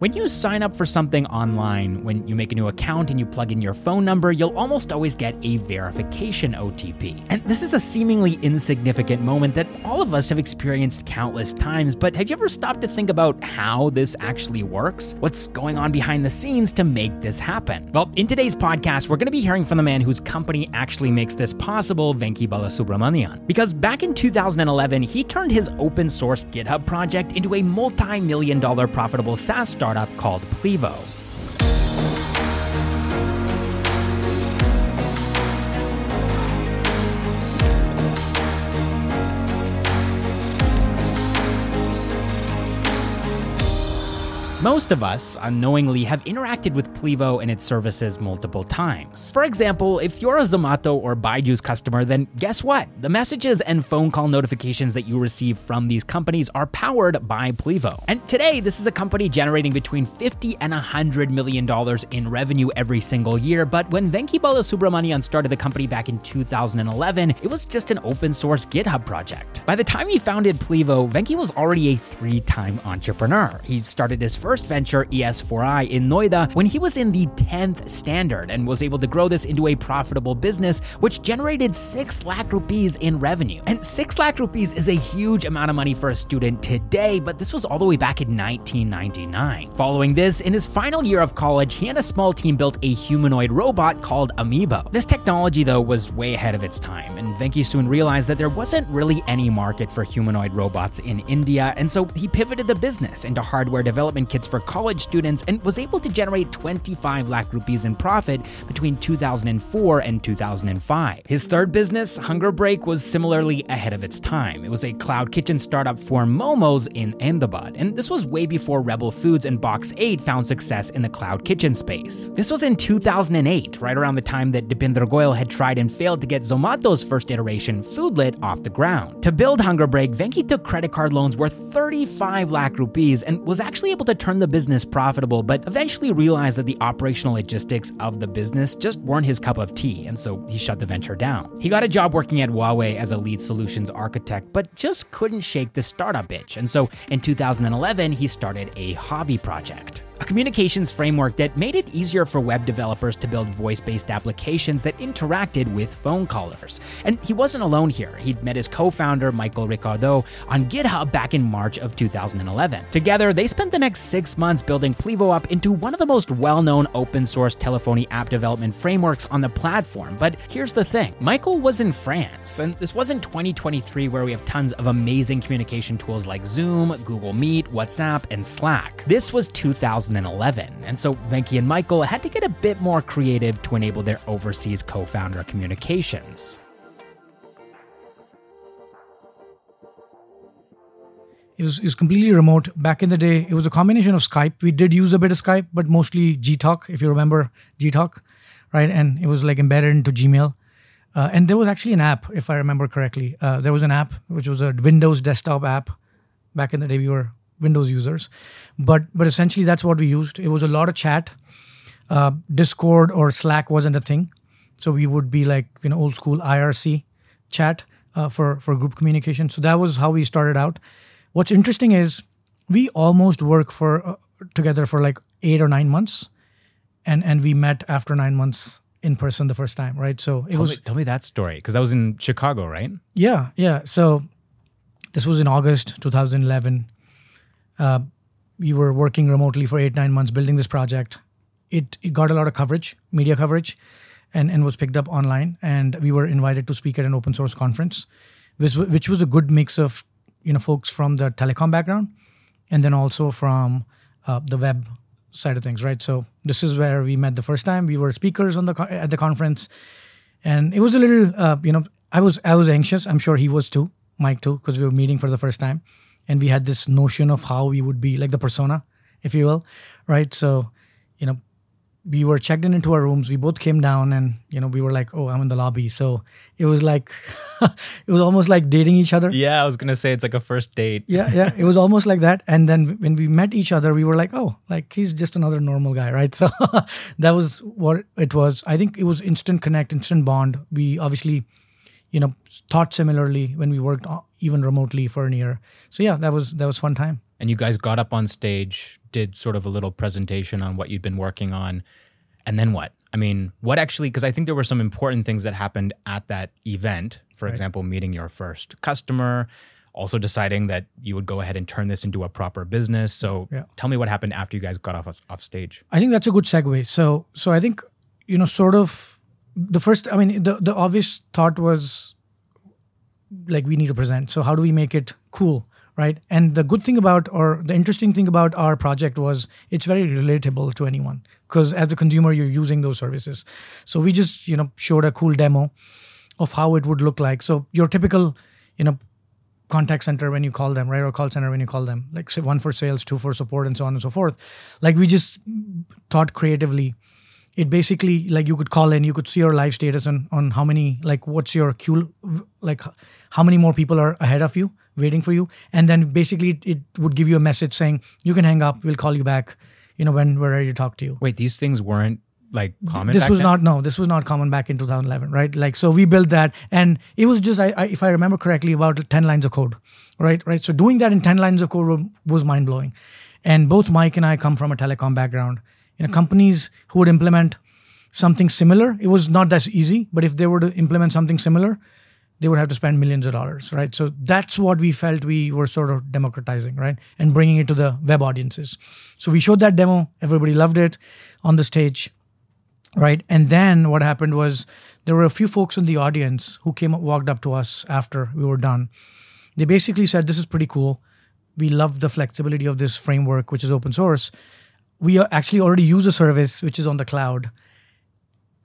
When you sign up for something online, when you make a new account and you plug in your phone number, you'll almost always get a verification OTP. And this is a seemingly insignificant moment that all of us have experienced countless times, but have you ever stopped to think about how this actually works? What's going on behind the scenes to make this happen? Well, in today's podcast, we're going to be hearing from the man whose company actually makes this possible, Venky Balasubramanian. Because back in 2011, he turned his open source GitHub project into a multi million dollar profitable SaaS startup startup called Plivo. Most of us, unknowingly, have interacted with Plivo and its services multiple times. For example, if you're a Zomato or Byju's customer, then guess what? The messages and phone call notifications that you receive from these companies are powered by Plivo. And today, this is a company generating between 50 and 100 million dollars in revenue every single year. But when Venky Balasubramanian started the company back in 2011, it was just an open source GitHub project. By the time he founded Plivo, Venky was already a three-time entrepreneur. He started his first venture, ES4i, in Noida when he was in the 10th standard and was able to grow this into a profitable business, which generated 6 lakh rupees in revenue. And 6 lakh rupees is a huge amount of money for a student today, but this was all the way back in 1999. Following this, in his final year of college, he and a small team built a humanoid robot called Amiibo. This technology, though, was way ahead of its time, and Venky soon realized that there wasn't really any market for humanoid robots in India, and so he pivoted the business into hardware development kits for college students and was able to generate 25 lakh rupees in profit between 2004 and 2005. His third business, Hunger Break, was similarly ahead of its time. It was a cloud kitchen startup for momos in Ahmedabad, and this was way before Rebel Foods and Box 8 found success in the cloud kitchen space. This was in 2008, right around the time that Deepinder Goyal had tried and failed to get Zomato's first iteration, Foodlit, off the ground. To build Hunger Break, Venky took credit card loans worth 35 lakh rupees and was actually able to turn turn the business profitable, but eventually realized that the operational logistics of the business just weren't his cup of tea, and so he shut the venture down. He got a job working at Huawei as a lead solutions architect, but just couldn't shake the startup itch, and so in 2011, he started a hobby project a communications framework that made it easier for web developers to build voice based applications that interacted with phone callers. And he wasn't alone here. He'd met his co founder, Michael Ricordeau, on GitHub back in March of 2011. Together, they spent the next six months building Plivo up into one of the most well known open source telephony app development frameworks on the platform. But here's the thing Michael was in France, and this wasn't 2023 where we have tons of amazing communication tools like Zoom, Google Meet, WhatsApp, and Slack. This was 2000. 2011, and so Venky and Michael had to get a bit more creative to enable their overseas co founder communications. It was, it was completely remote. Back in the day, it was a combination of Skype. We did use a bit of Skype, but mostly Gtalk, if you remember Gtalk, right? And it was like embedded into Gmail. Uh, and there was actually an app, if I remember correctly. Uh, there was an app which was a Windows desktop app. Back in the day, we were Windows users, but but essentially that's what we used. It was a lot of chat. Uh, Discord or Slack wasn't a thing, so we would be like you know old school IRC chat uh, for for group communication. So that was how we started out. What's interesting is we almost work for uh, together for like eight or nine months, and and we met after nine months in person the first time, right? So it tell was. Me, tell me that story because that was in Chicago, right? Yeah, yeah. So this was in August 2011 uh, we were working remotely for eight nine months building this project. It it got a lot of coverage, media coverage, and and was picked up online. And we were invited to speak at an open source conference, which which was a good mix of you know folks from the telecom background, and then also from uh, the web side of things, right? So this is where we met the first time. We were speakers on the at the conference, and it was a little uh, you know I was I was anxious. I'm sure he was too, Mike too, because we were meeting for the first time and we had this notion of how we would be like the persona if you will right? So you know we were checked in into our rooms. We both came down and you know we were like oh i'm in the lobby. So it was like it was almost like dating each other. Yeah i was gonna say it's like a first date. Yeah yeah it was almost like that. And then when we met each other we were like oh like he's just another normal guy right? So that was what it was. I think it was instant connect instant bond. We obviously you know thought similarly when we worked uh, even remotely for a year so yeah that was that was fun time and you guys got up on stage did sort of a little presentation on what you'd been working on. And then what? I mean, what actually, because I think there were some important things that happened at that event. For right. example, meeting your first customer, also deciding that you would go ahead and turn this into a proper business. So yeah. tell me what happened after you guys got off off stage. I think that's a good segue. So so I think you know sort of the first I mean the the obvious thought was like we need to present. So how do we make it cool? right? And the good thing about, or the interesting thing about our project was it's very relatable to anyone because as a consumer, you're using those services. So we just, you know, showed a cool demo of how it would look like. So your typical, you know, contact center when you call them, right? Or call center when you call them, like one for sales, two for support, and so on and so forth. Like we just thought creatively. It basically like you could call in, you could see your live status on on how many, like what's your queue, like how many more people are ahead of you waiting for you. And then basically it, it would give you a message saying you can hang up we'll call you back you know when we're ready to talk to you. Wait these things weren't like common this was then? not no this was not common back in 2011 right? Like so we built that and it was just I, I, if i remember correctly about 10 lines of code right right? So doing that in 10 lines of code was mind-blowing. And both mike and i come from a telecom background you know companies who would implement something similar it was not that easy but if they were to implement something similar they would have to spend millions of dollars, right? So that's what we felt we were sort of democratizing, right? And bringing it to the web audiences. So we showed that demo, everybody loved it on the stage, right? And then what happened was there were a few folks in the audience who came walked up to us after we were done. They basically said, This is pretty cool. We love the flexibility of this framework, which is open source. We actually already use a service which is on the cloud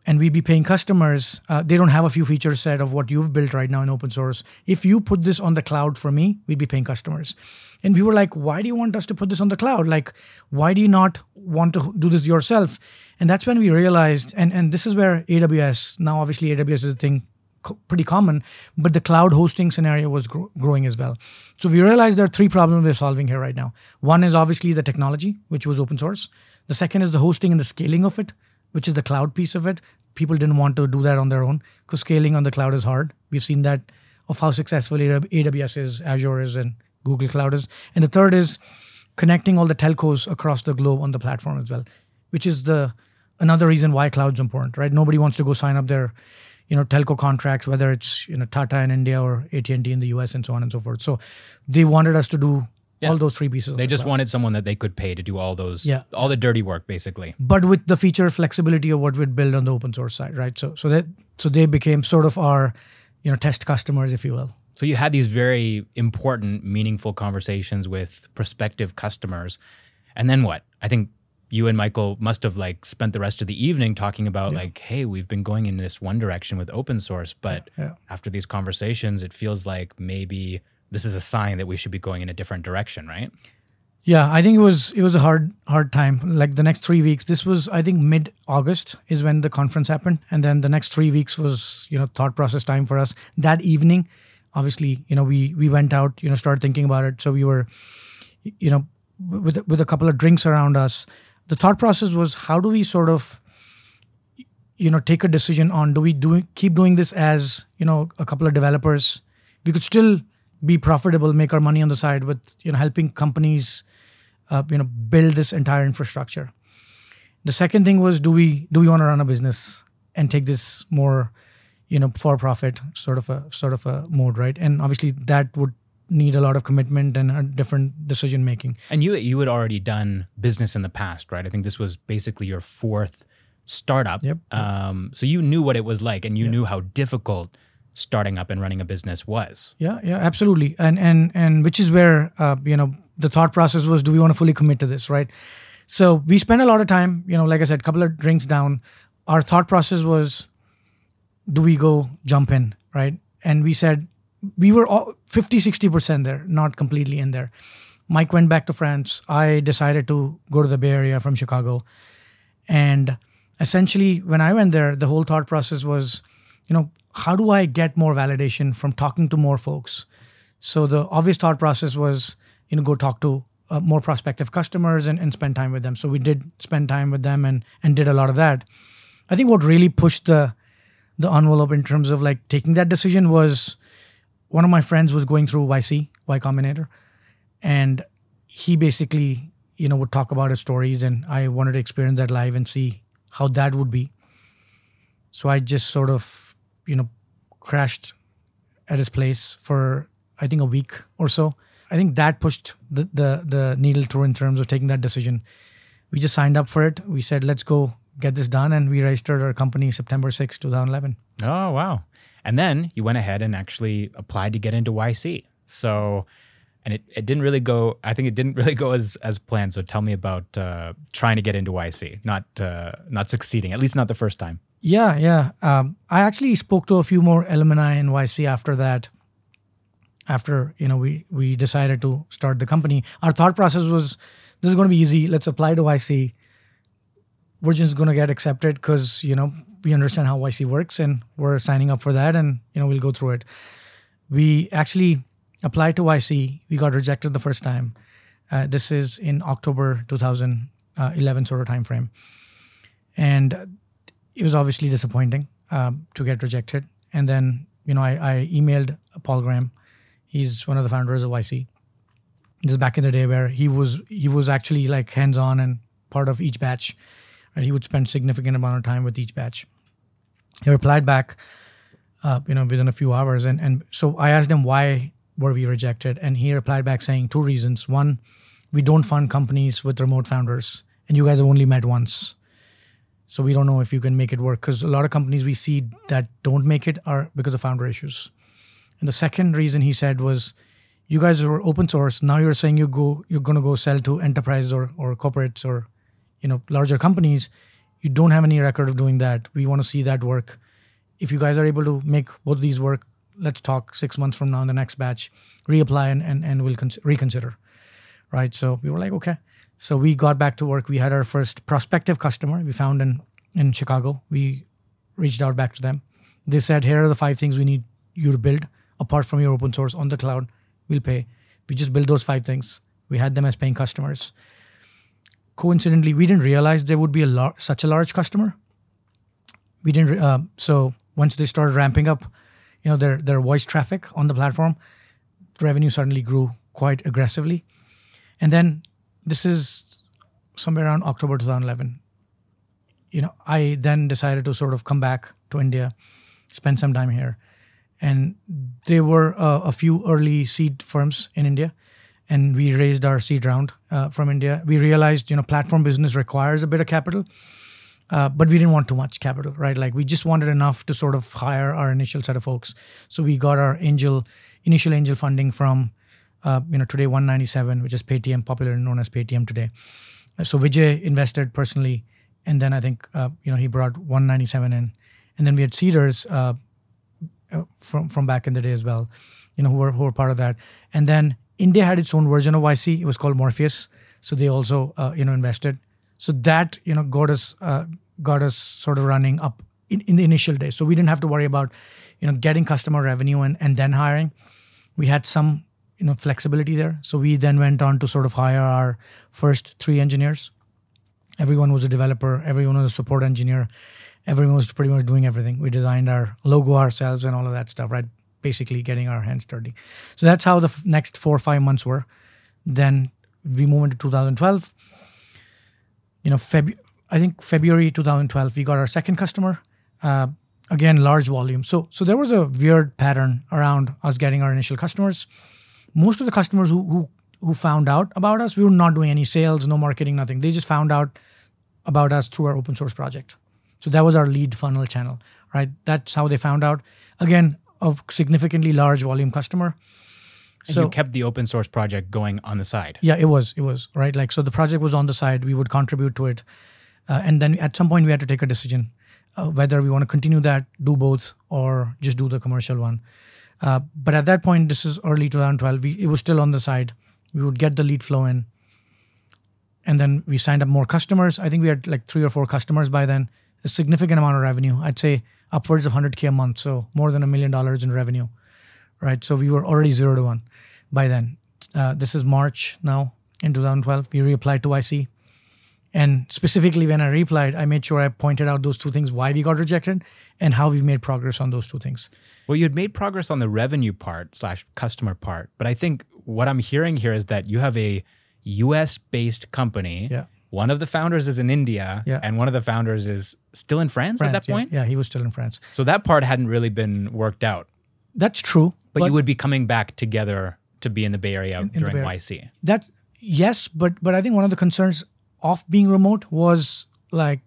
and we'd be paying customers. Uh, they don't have a few feature set of what you've built right now in open source. If you put this on the cloud for me, we'd be paying customers. And we were like, why do you want us to put this on the cloud? Like, why do you not want to do this yourself? And that's when we realized, and, and this is where AWS, now obviously AWS is a thing co- pretty common, but the cloud hosting scenario was gro- growing as well. So we realized there are three problems we're solving here right now. One is obviously the technology, which was open source. The second is the hosting and the scaling of it which is the cloud piece of it. People didn't want to do that on their own because scaling on the cloud is hard. We've seen that of how successful AWS is, Azure is, and Google Cloud is. And the third is connecting all the telcos across the globe on the platform as well, which is the another reason why cloud's important, right? Nobody wants to go sign up their, you know, telco contracts, whether it's you know Tata in India or AT and T in the US, and so on and so forth. So they wanted us to do yeah. all those three pieces. They just wanted someone that they could pay to do all those, yeah. all the dirty work, basically. But with the feature flexibility of what we'd build on the open source side, right? So, so that so they became sort of our, you know, test customers, if you will. So you had these very important, meaningful conversations with prospective customers, and then what? I think you and Michael must have like spent the rest of the evening talking about yeah. like, hey, we've been going in this one direction with open source, but yeah. after these conversations, it feels like maybe this is a sign that we should be going in a different direction, right? Yeah, I think it was it was a hard hard time. Like the next three weeks, this was I think mid August is when the conference happened, and then the next three weeks was you know thought process time for us. That evening, obviously, you know we we went out, you know, started thinking about it. So we were, you know, with with a couple of drinks around us. The thought process was how do we sort of, you know, take a decision on do we do keep doing this as you know a couple of developers? We could still be profitable, make our money on the side with you know helping companies, uh, you know, build this entire infrastructure. The second thing was, do we do we want to run a business and take this more, you know, for profit sort of a sort of a mode, right? And obviously that would need a lot of commitment and a different decision making. And you you had already done business in the past, right? I think this was basically your fourth startup. Yep. Um, so you knew what it was like, and you yep. knew how difficult starting up and running a business was. Yeah, yeah, absolutely. And and and which is where uh, you know the thought process was: Do we want to fully commit to this, right? So we spent a lot of time. You know, like I said, a couple of drinks down. Our thought process was: Do we go jump in, right? And we said we were all 50 60% there not completely in there mike went back to france i decided to go to the bay area from chicago and essentially when i went there the whole thought process was you know how do I get more validation from talking to more folks? So the obvious thought process was, you know, go talk to uh, more prospective customers and, and spend time with them. So we did spend time with them and and did a lot of that. I think what really pushed the the envelope in terms of like taking that decision was one of my friends was going through YC, Y Combinator, and he basically you know, would talk about his stories, and I wanted to experience that live and see how that would be. So I just sort of, you know, crashed at his place for I think a week or so. I think that pushed the the, the needle through in terms of taking that decision. We just signed up for it. We said, let's go get this done, and we registered our company September 6, 2011. Oh wow! And then you went ahead and actually applied to get into YC. So, and it, it didn't really go. I think it didn't really go as as planned. So tell me about uh, trying to get into YC, not uh, not succeeding, at least not the first time. Yeah, yeah. Um, I actually spoke to a few more alumni in YC after that. After you know, we we decided to start the company. Our thought process was, this is going to be easy. Let's apply to YC. We're just going to get accepted because you know we understand how YC works and we're signing up for that, and you know we'll go through it. We actually applied to YC. We got rejected the first time. Uh, this is in October 2011 sort of time frame, and it was obviously disappointing um, to get rejected. And then, you know, I, I, emailed Paul Graham. He's one of the founders of YC. This is back in the day where he was he was actually like hands on and part of each batch. He would spend significant amount of time with each batch. He replied back, uh, you know, within a few hours, and and so I asked him why were we rejected, and he replied back saying two reasons. One, we don't fund companies with remote founders, and you guys have only met once so we don't know if you can make it work because a lot of companies we see that don't make it are because of founder issues. And the second reason he said was, you guys were open source. Now you're saying you go, you're to go sell to enterprise or or corporates or, you know, larger companies. You don't have any record of doing that. We want to see that work. If you guys are able to make both of these work, let's talk six months from now in the next batch, reapply and and, and we'll con- reconsider. Right. So we were like, okay. So we got back to work. We had our first prospective customer we found in, in Chicago. We reached out back to them. They said, here are the five things we need you to build apart from your open source on the cloud. We'll pay. We just built those five things. We had them as paying customers. Coincidentally, we didn't realize there would be a lar- such a large customer. We didn't. Uh, so once they started ramping up, you know, their their voice traffic on the platform, revenue suddenly grew quite aggressively. And then this is somewhere around October 2011. You know, I then decided to sort of come back to India, spend some time here, and there were uh, a few early seed firms in India, and we raised our seed round uh, from India. We realized, you know, platform business requires a bit of capital, uh, but we didn't want too much capital, right? Like we just wanted enough to sort of hire our initial set of folks. So we got our angel, initial angel funding from uh, you know today One97 which is paytm popularly known as paytm today so vijay invested personally and then i think uh, you know he brought One97 in and then we had seeders uh, uh, from from back in the day as well you know who were who were part of that and then india had its own version of yc it was called morpheus so they also uh, you know invested so that you know got us uh, got us sort of running up in, in the initial days so we didn't have to worry about you know getting customer revenue and, and then hiring we had some you know flexibility there. So we then went on to sort of hire our first three engineers. Everyone was a developer. Everyone was a support engineer. Everyone was pretty much doing everything. We designed our logo ourselves and all of that stuff, right? Basically, getting our hands dirty. So that's how the f- next four or five months were. Then we move into 2012. You know, Feb- I think February 2012, we got our second customer. Uh, again, large volume. So, so there was a weird pattern around us getting our initial customers most of the customers who, who who found out about us, we were not doing any sales, no marketing, nothing. They just found out about us through our open source project. So that was our lead funnel channel, right? That's how they found out. Again, of significantly large volume customer. And so you kept the open source project going on the side. Yeah, it was. It was right. Like so, the project was on the side. We would contribute to it, uh, and then at some point we had to take a decision uh, whether we want to continue that, do both, or just do the commercial one. Uh, but at that point, this is early 2012. We, it was still on the side. We would get the lead flow in, and then we signed up more customers. I think we had like three or four customers by then. A significant amount of revenue. I'd say upwards of 100k a month, so more than a million dollars in revenue, right? So we were already zero to one by then. Uh, this is March now in 2012. We reapplied to YC. And specifically, when I replied, I made sure I pointed out those two things why we got rejected and how we've made progress on those two things. Well, you had made progress on the revenue part slash customer part, but I think what I'm hearing here is that you have a US based company. Yeah. One of the founders is in India, Yeah. and one of the founders is still in France, at that yeah, point. yeah, he was still in France. So that part hadn't really been worked out. That's true. But, you would be coming back together to be in the Bay Area the during Bay Area. YC. That's yes, but but I think one of the concerns of being remote was like,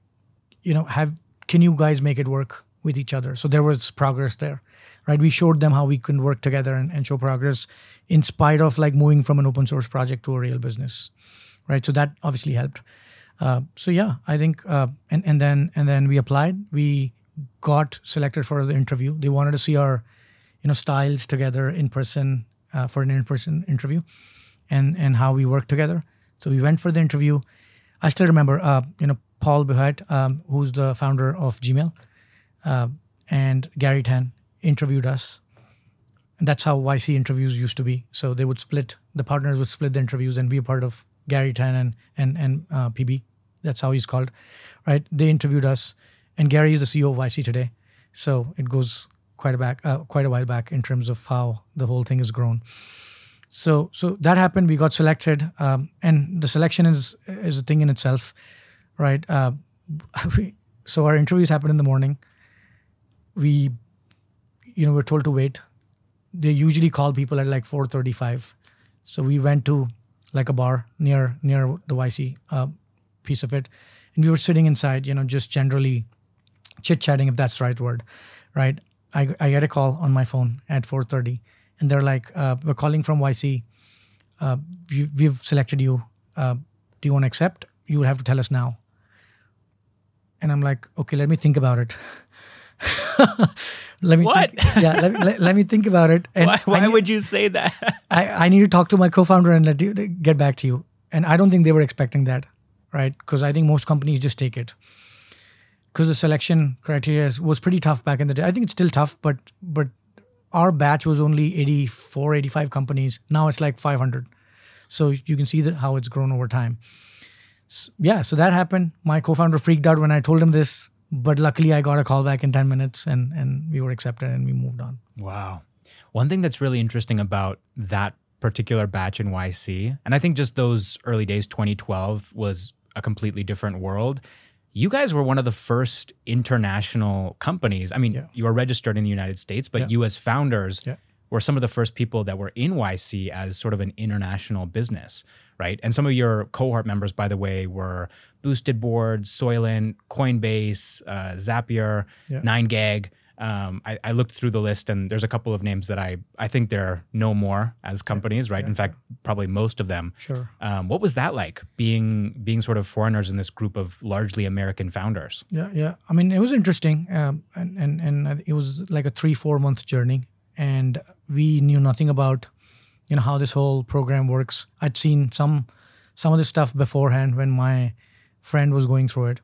you know, have can you guys make it work with each other? So there was progress there, right? We showed them how we can work together and, and show progress in spite of like moving from an open source project to a real business, right? So that obviously helped. Uh, so yeah, I think uh, and and then and then we applied. We got selected for the interview. They wanted to see our, you know, styles together in person uh, for an in-person interview, and and how we work together. So we went for the interview. I still remember, uh, you know, Paul Buchheit, um, who's the founder of Gmail, uh, and Garry Tan interviewed us. And that's how YC interviews used to be. So they would split the partners would split the interviews and be a part of Garry Tan and and and uh, PB. That's how he's called, right? They interviewed us, and Garry is the CEO of YC today. So it goes quite a back, uh, quite a while back in terms of how the whole thing has grown. So so that happened. We got selected, um, and the selection is is a thing in itself, right? Uh, we, so our interviews happened in the morning. We, you know, we're told to wait. They usually call people at like four thirty-five. So we went to like a bar near near the YC uh, piece of it, and we were sitting inside, you know, just generally chit chatting, if that's the right word, right? I, I get a call on my phone at 4:30, and they're like, uh, "We're calling from YC. Uh, we, we've selected you. Uh, do you want to accept? You will have to tell us now." And I'm like, "Okay, let me think about it." let me What? Think, yeah, let, me- let, let me think about it. And Why, why need- would you say that? I, I need to talk to my co-founder and let you get back to you. And I don't think they were expecting that, right? Because I think most companies just take it. Because the selection criteria was pretty tough back in the day. I think it's still tough, but but our batch was only 84, 85 companies. Now it's like 500. So you can see that how it's grown over time. S- yeah, so that happened. My co-founder freaked out when I told him this, but luckily I got a call back in 10 minutes and and we were accepted and we moved on. Wow. One thing that's really interesting about that particular batch in YC, and I think just those early days, 2012 was a completely different world. You guys were one of the first international companies. I mean, Yeah. you were registered in the United States, but Yeah. you as founders Yeah. were some of the first people that were in YC as sort of an international business, right? And some of your cohort members, by the way, were Boosted Board, Soylent, Coinbase, uh, Zapier, Yeah. 9gag. Um, I, I looked through the list and there's a couple of names that I, I think there are no more as companies, right? In fact, probably most of them. Sure. Um, what was that like being being sort of foreigners in this group of largely American founders? Yeah, yeah. I mean, it was interesting, um, and and and it was like a three four month journey, and we knew nothing about, you know, how this whole program works. I'd seen some some of this stuff beforehand when my friend was going through it.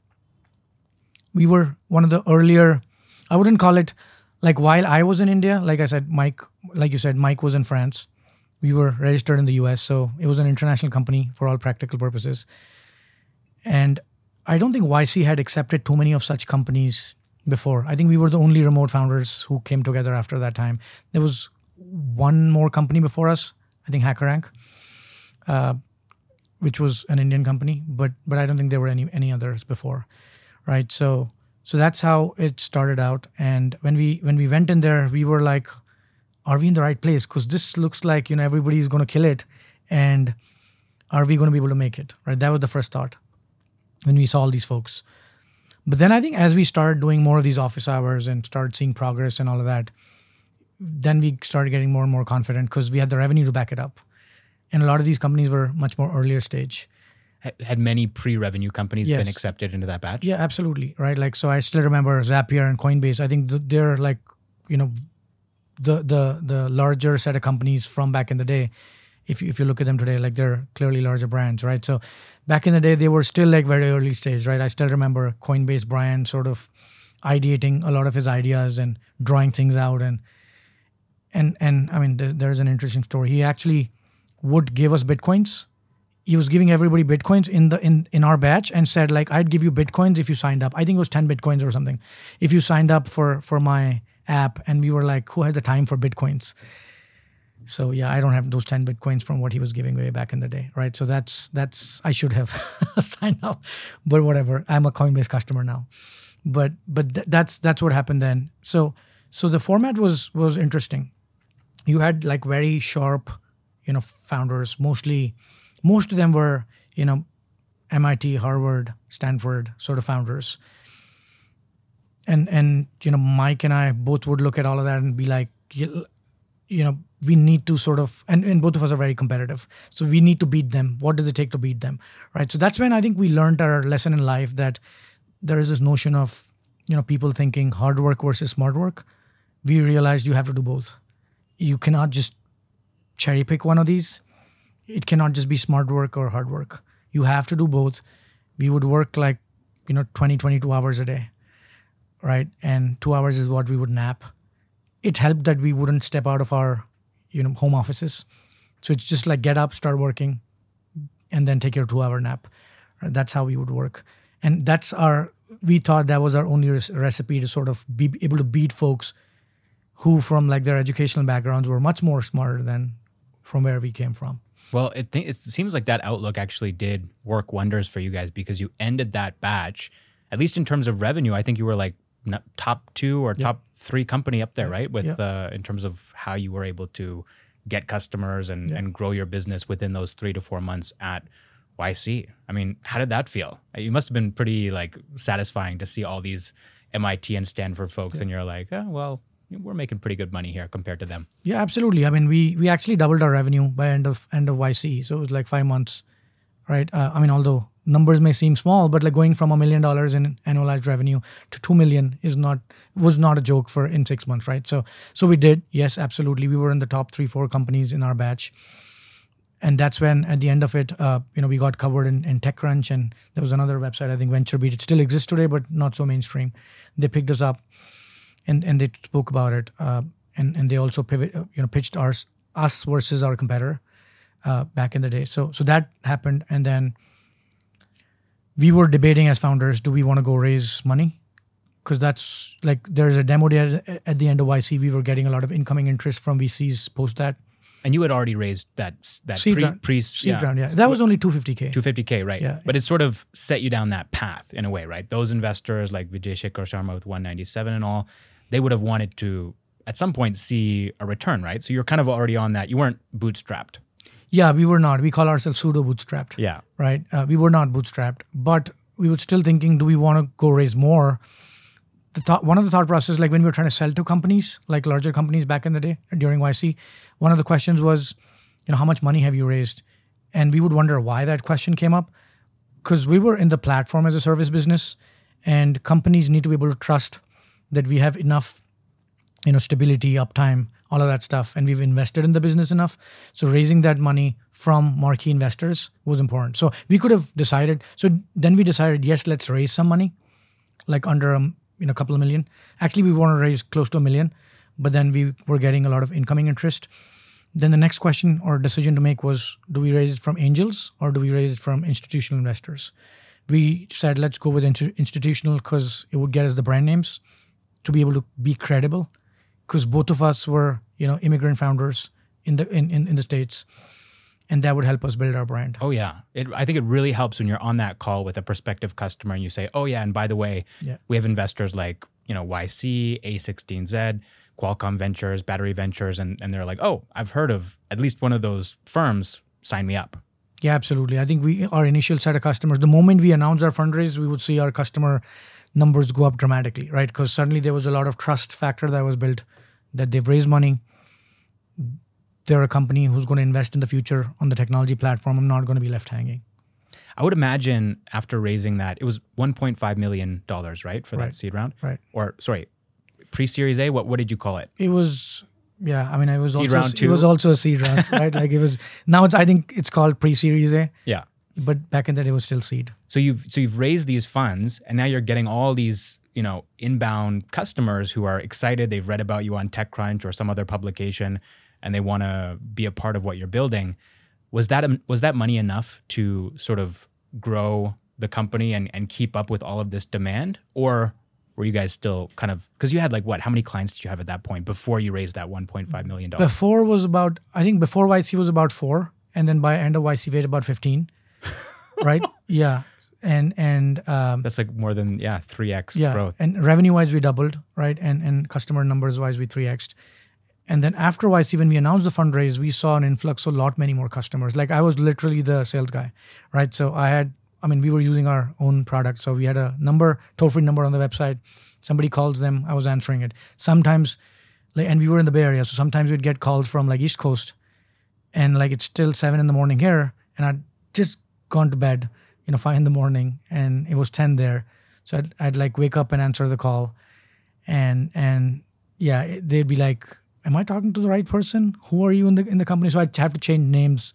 We were one of the earlier. I wouldn't call it like while I was in India. Like I said, Mike, like you said, Mike was in France. We were registered in the U.S., so it was an international company for all practical purposes. And I don't think YC had accepted too many of such companies before. I think we were the only remote founders who came together after that time. There was one more company before us, I think HackerRank, uh, which was an Indian company, but but I don't think there were any any others before, right? So so that's how it started out. And when we when we went in there, we were like, are we in the right place? Because this looks like you know everybody's going to kill it, and are we going to be able to make it? Right? That was the first thought when we saw all these folks. But then I think as we started doing more of these office hours and started seeing progress and all of that, then we started getting more and more confident because we had the revenue to back it up. And a lot of these companies were much more earlier stage. Had many pre-revenue companies Yes. been accepted into that batch? Yeah, absolutely. Right. Like, so I still remember Zapier and Coinbase. I think th- they're like, you know, the the the larger set of companies from back in the day. If you, if you look at them today, like they're clearly larger brands, right? So back in the day, they were still like very early stage, right? I still remember Coinbase Brian sort of ideating a lot of his ideas and drawing things out, and and and I mean, there, there's an interesting story. He actually would give us bitcoins he was giving everybody bitcoins in the in in our batch and said like I'd give you bitcoins if you signed up. I think it was 10 bitcoins or something. If you signed up for for my app and we were like who has the time for bitcoins? So yeah, I don't have those 10 bitcoins from what he was giving away back in the day, right? So that's that's I should have signed up, but whatever. I'm a Coinbase customer now. But but th- that's that's what happened then. So so the format was was interesting. You had like very sharp, you know, founders. Mostly, most of them were you know, MIT, Harvard, Stanford sort of founders. And and you know, Mike and I both would look at all of that and be like, you, you know, we need to sort of and, and both of us are very competitive. So we need to beat them. What does it take to beat them? Right? So that's when i think we learned our lesson in life that there is this notion of you know people thinking hard work versus smart work. We realized you have to do both you cannot just cherry pick one of these. It cannot just be smart work or hard work. You have to do both. We would work like you know 20 22 hours a day right? And 2 hours is what we would nap. It helped that we wouldn't step out of our you know home offices. So it's just like get up start working and then take your two hour nap. That's how we would work. And that's our we thought that was our only recipe to sort of be able to beat folks who from like their educational backgrounds were much more smarter than from where we came from well it, th- it seems like that outlook actually did work wonders for you guys because you ended that batch at least in terms of revenue i think you were like top two or yep. top three company up there, right? With yep. uh, in terms of how you were able to get customers and yep. and grow your business within those three to four months at YC. I mean, how did that feel? You must have been pretty like satisfying to see all these MIT and Stanford folks, and you're like, oh, well, we're making pretty good money here compared to them. Yeah, absolutely. I mean, we we actually doubled our revenue by end of end of YC, so it was like five months, right? Uh, I mean, although numbers may seem small, but like going from a million dollars in annualized revenue to two million is not was not a joke for in six months, right? So so we did, yes, absolutely. We were in the top three, four companies in our batch. And that's when at the end of it, uh, you know, we got covered in, in TechCrunch and there was another website, I think VentureBeat. It still exists today, but not so mainstream. They picked us up and, and they spoke about it. Uh, and, and they also pivot, uh, you know, pitched ours, us versus our competitor uh, back in the day. So so that happened. And then we were debating as founders do we want to go raise money because that's like there's a demo day at the end of YC. We were getting a lot of incoming interest from VCs post that. And you had already raised that that seed pre, round, pre seed yeah. round, yeah. That was only 250k. 250k, right? Yeah. But it sort of set you down that path in a way, right? Those investors like Vijay Shekhar Sharma with One97 and all, they would have wanted to at some point see a return, right? So you're kind of already on that. You weren't bootstrapped. Yeah, we were not. We call ourselves pseudo bootstrapped. Yeah. Right. Uh, we were not bootstrapped, but we were still thinking, do we want to go raise more? The thought, one of the thought process, like when we were trying to sell to companies, like larger companies back in the day during YC, one of the questions was, you know, how much money have you raised? And we would wonder why that question came up, because we were in the platform as a service business, and companies need to be able to trust that we have enough, you know, stability, uptime, all of that stuff. And we've invested in the business enough. So raising that money from marquee investors was important. So we could have decided. So then we decided, yes, let's raise some money, like under a you know, couple of million. Actually, we want to raise close to a million, but then we were getting a lot of incoming interest. Then the next question or decision to make was do we raise it from angels or do we raise it from institutional investors? We said let's go with institutional because it would get us the brand names to be able to be credible because both of us were you know immigrant founders in the in, in, in the states and that would help us build our brand oh yeah it, i think it really helps when you're on that call with a prospective customer and you say oh yeah and by the way yeah. we have investors like you know yc a16z qualcomm ventures battery ventures and, and they're like oh i've heard of at least one of those firms sign me up yeah absolutely i think we our initial set of customers the moment we announced our fundraise we would see our customer numbers go up dramatically, right? Because suddenly there was a lot of trust factor that was built that they've raised money. They're a company who's going to invest in the future on the technology platform. I'm not going to be left hanging. I would imagine after raising that, it was 1.5 million dollars, right, for right. that seed round, right? Or sorry, pre-series A. What what did you call it? It was yeah. I mean, it was seed also round two. it was also a seed round, right? Like it was now. It's I think it's called pre-series A. Yeah but back in the day it was still seed. So you've so you've raised these funds and now you're getting all these, you know, inbound customers who are excited. They've read about you on TechCrunch or some other publication and they want to be a part of what you're building. Was that um, was that money enough to sort of grow the company and, and keep up with all of this demand? Or Were you guys still kind of because you had like what? How many clients did you have at that point before you raised that 1.5 million dollars? Before was about I think before YC was about four, and then by end of YC we had about fifteen. right? Yeah. And and um, That's like more than yeah, three x yeah, growth. and revenue wise we doubled, right? And and customer numbers wise we three xed. And then after YC, when we announced the fundraise, we saw an influx of a lot many more customers. Like I was literally the sales guy, right? So I had, I mean, we were using our own product, so we had a number, toll free number on the website. Somebody calls them, I was answering it. Sometimes, and we were in the Bay Area, so sometimes we'd get calls from like East Coast, and like it's still seven in the morning here, and I'd just gone to bed, you know, five in the morning, and it was ten there, so I'd, I'd like wake up and answer the call, and and yeah, they'd be like, "Am I talking to the right person? Who are you in the in the company?" So I'd have to change names,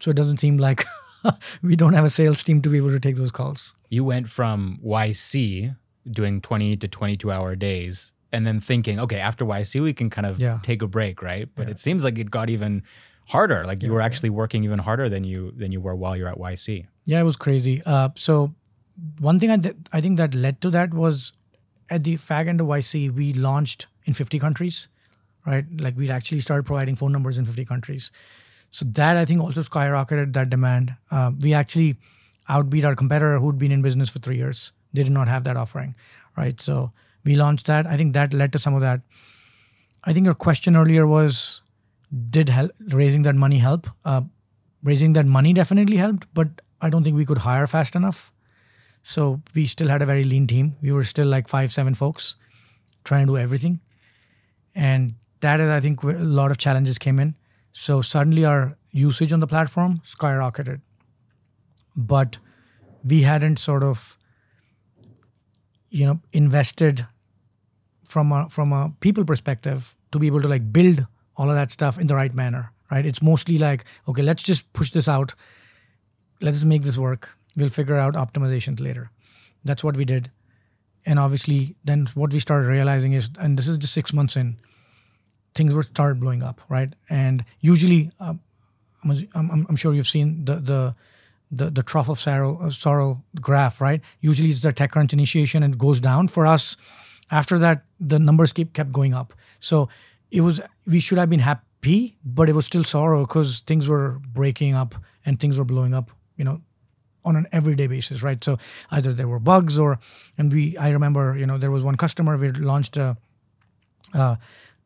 so it doesn't seem like we don't have a sales team to be able to take those calls. you went from YC doing 20 to 22 hour days and then thinking, okay, after YC, we can kind of Yeah. take a break, right? But it seems like it got even harder. Like you were actually working even harder than you than you were while you're at YC. Yeah, it was crazy. Uh, so one thing I did, I think that led to that was at the fag end of YC, we launched in 50 countries, right? Like we'd actually started providing phone numbers in 50 countries. So that I think also skyrocketed that demand. Uh, we actually outbeat our competitor who'd been in business for three years. They did not have that offering, right? So we launched that. I think that led to some of that. I think your question earlier was, did help, raising that money help? Uh, raising that money definitely helped, but I don't think we could hire fast enough. So we still had a very lean team. We were still like five, seven folks trying to do everything. And that is, I think, where a lot of challenges came in. So suddenly our usage on the platform skyrocketed. But we hadn't sort of, you know, invested from a from a people perspective to be able to like build all of that stuff in the right manner right? It's mostly like okay let's just push this out. Let's make this work. We'll figure out optimizations later. That's what we did. And obviously then what we started realizing is and this is just six months in things were started blowing up right and usually um, I'm, I'm, I'm sure you've seen the the the, the trough of sorrow, uh, sorrow graph, right? Usually it's the TechCrunch initiation and it goes down. For us, after that, the numbers keep kept going up. So it was we should have been happy, but it was still sorrow because things were breaking up and things were blowing up. You know, on an everyday basis, right? So either there were bugs or, and we, I remember, you know, there was one customer we launched a, uh,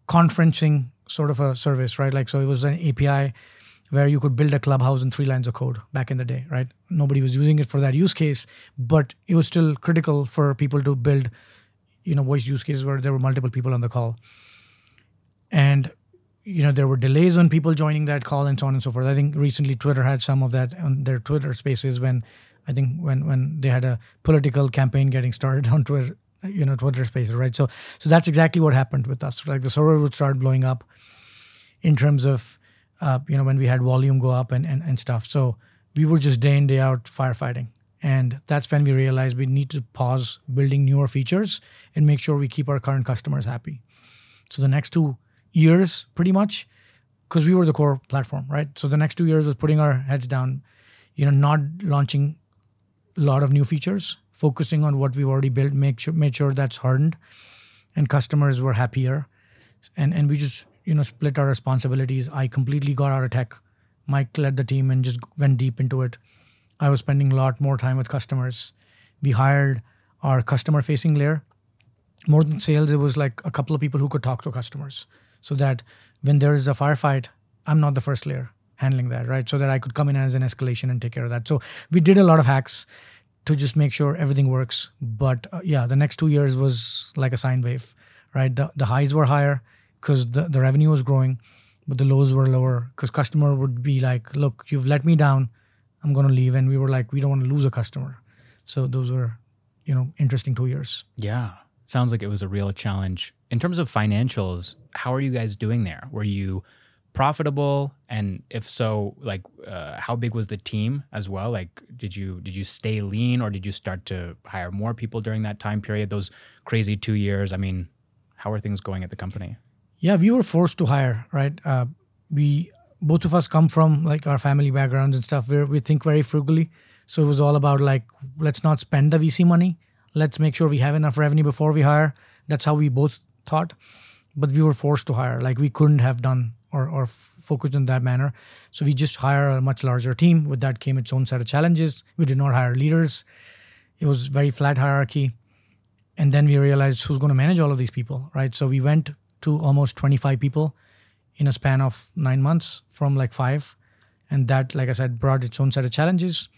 conferencing sort of a service, right? Like, so it was an API where you could build a clubhouse in three lines of code back in the day, right? Nobody was using it for that use case, but it was still critical for people to build, you know, voice use cases where there were multiple people on the call. And, you know, there were delays on people joining that call and so on and so forth. I think recently Twitter had some of that on their Twitter spaces when I think when when they had a political campaign getting started on Twitter, you know, Twitter spaces, right? So so that's exactly what happened with us. Like the server would start blowing up in terms of uh, you know when we had volume go up and, and and stuff. So we were just day in day out firefighting, and that's when we realized we need to pause building newer features and make sure we keep our current customers happy. So the next two years, pretty much, because we were the core platform, right? So the next two years was putting our heads down, you know, not launching a lot of new features, focusing on what we've already built, make sure made sure that's hardened, and customers were happier, and and we just you know split our responsibilities. I completely got out of tech. Mike led the team and just went deep into it. I was spending a lot more time with customers. We hired our customer facing layer. More than sales, it was like a couple of people who could talk to customers so that when there is a firefight, I'm not the first layer handling that, right? So that I could come in as an escalation and take care of that. So we did a lot of hacks to just make sure everything works. But uh, yeah, the next two years was like a sine wave, right? The, the highs were higher because the, the revenue was growing, but the lows were lower because customer would be like, look, you've let me down. I'm going to leave. And we were like, we don't want to lose a customer. So those were, you know, interesting two years. Yeah. Sounds like it was a real challenge. In terms of financials, how are you guys doing there? Were you profitable and if so like uh, how big was the team as well like did you did you stay lean or did you start to hire more people during that time period those crazy 2 years i mean how are things going at the company Yeah, we were forced to hire, right? Uh, we both of us come from like our family backgrounds and stuff. We we think very frugally, so it was all about like let's not spend the VC money, let's make sure we have enough revenue before we hire. That's how we both thought. But we were forced to hire. Like we couldn't have done or, or focused in that manner. So we just hire a much larger team. With that came its own set of challenges. We did not hire leaders. It was very flat hierarchy. And then we realized who's going to manage all of these people, right? So we went to almost 25 people in a span of nine months from like five. And that, like I said, brought its own set of challenges.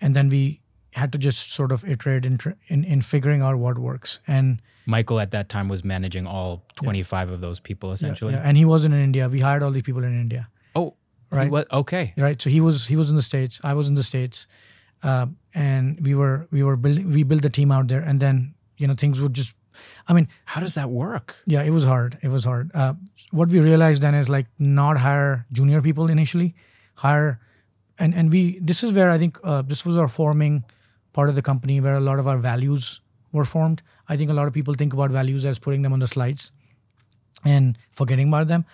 And then we had to just sort of iterate in, in, in figuring out what works. And Michael at that time was managing all 25 of those people essentially. yeah, and he wasn't in India. We hired all these people in India. Oh, Right. Was, okay. right so he was he was in the states i was in the states uh, and we were we were building we built the team out there and then you know things would just i mean How does that work? yeah it was hard it was hard uh, what we realized then is like not hire junior people initially hire and and we this is where i think uh, this was our forming part of the company where a lot of our values were formed. I think a lot of people think about values as putting them on the slides and forgetting about them.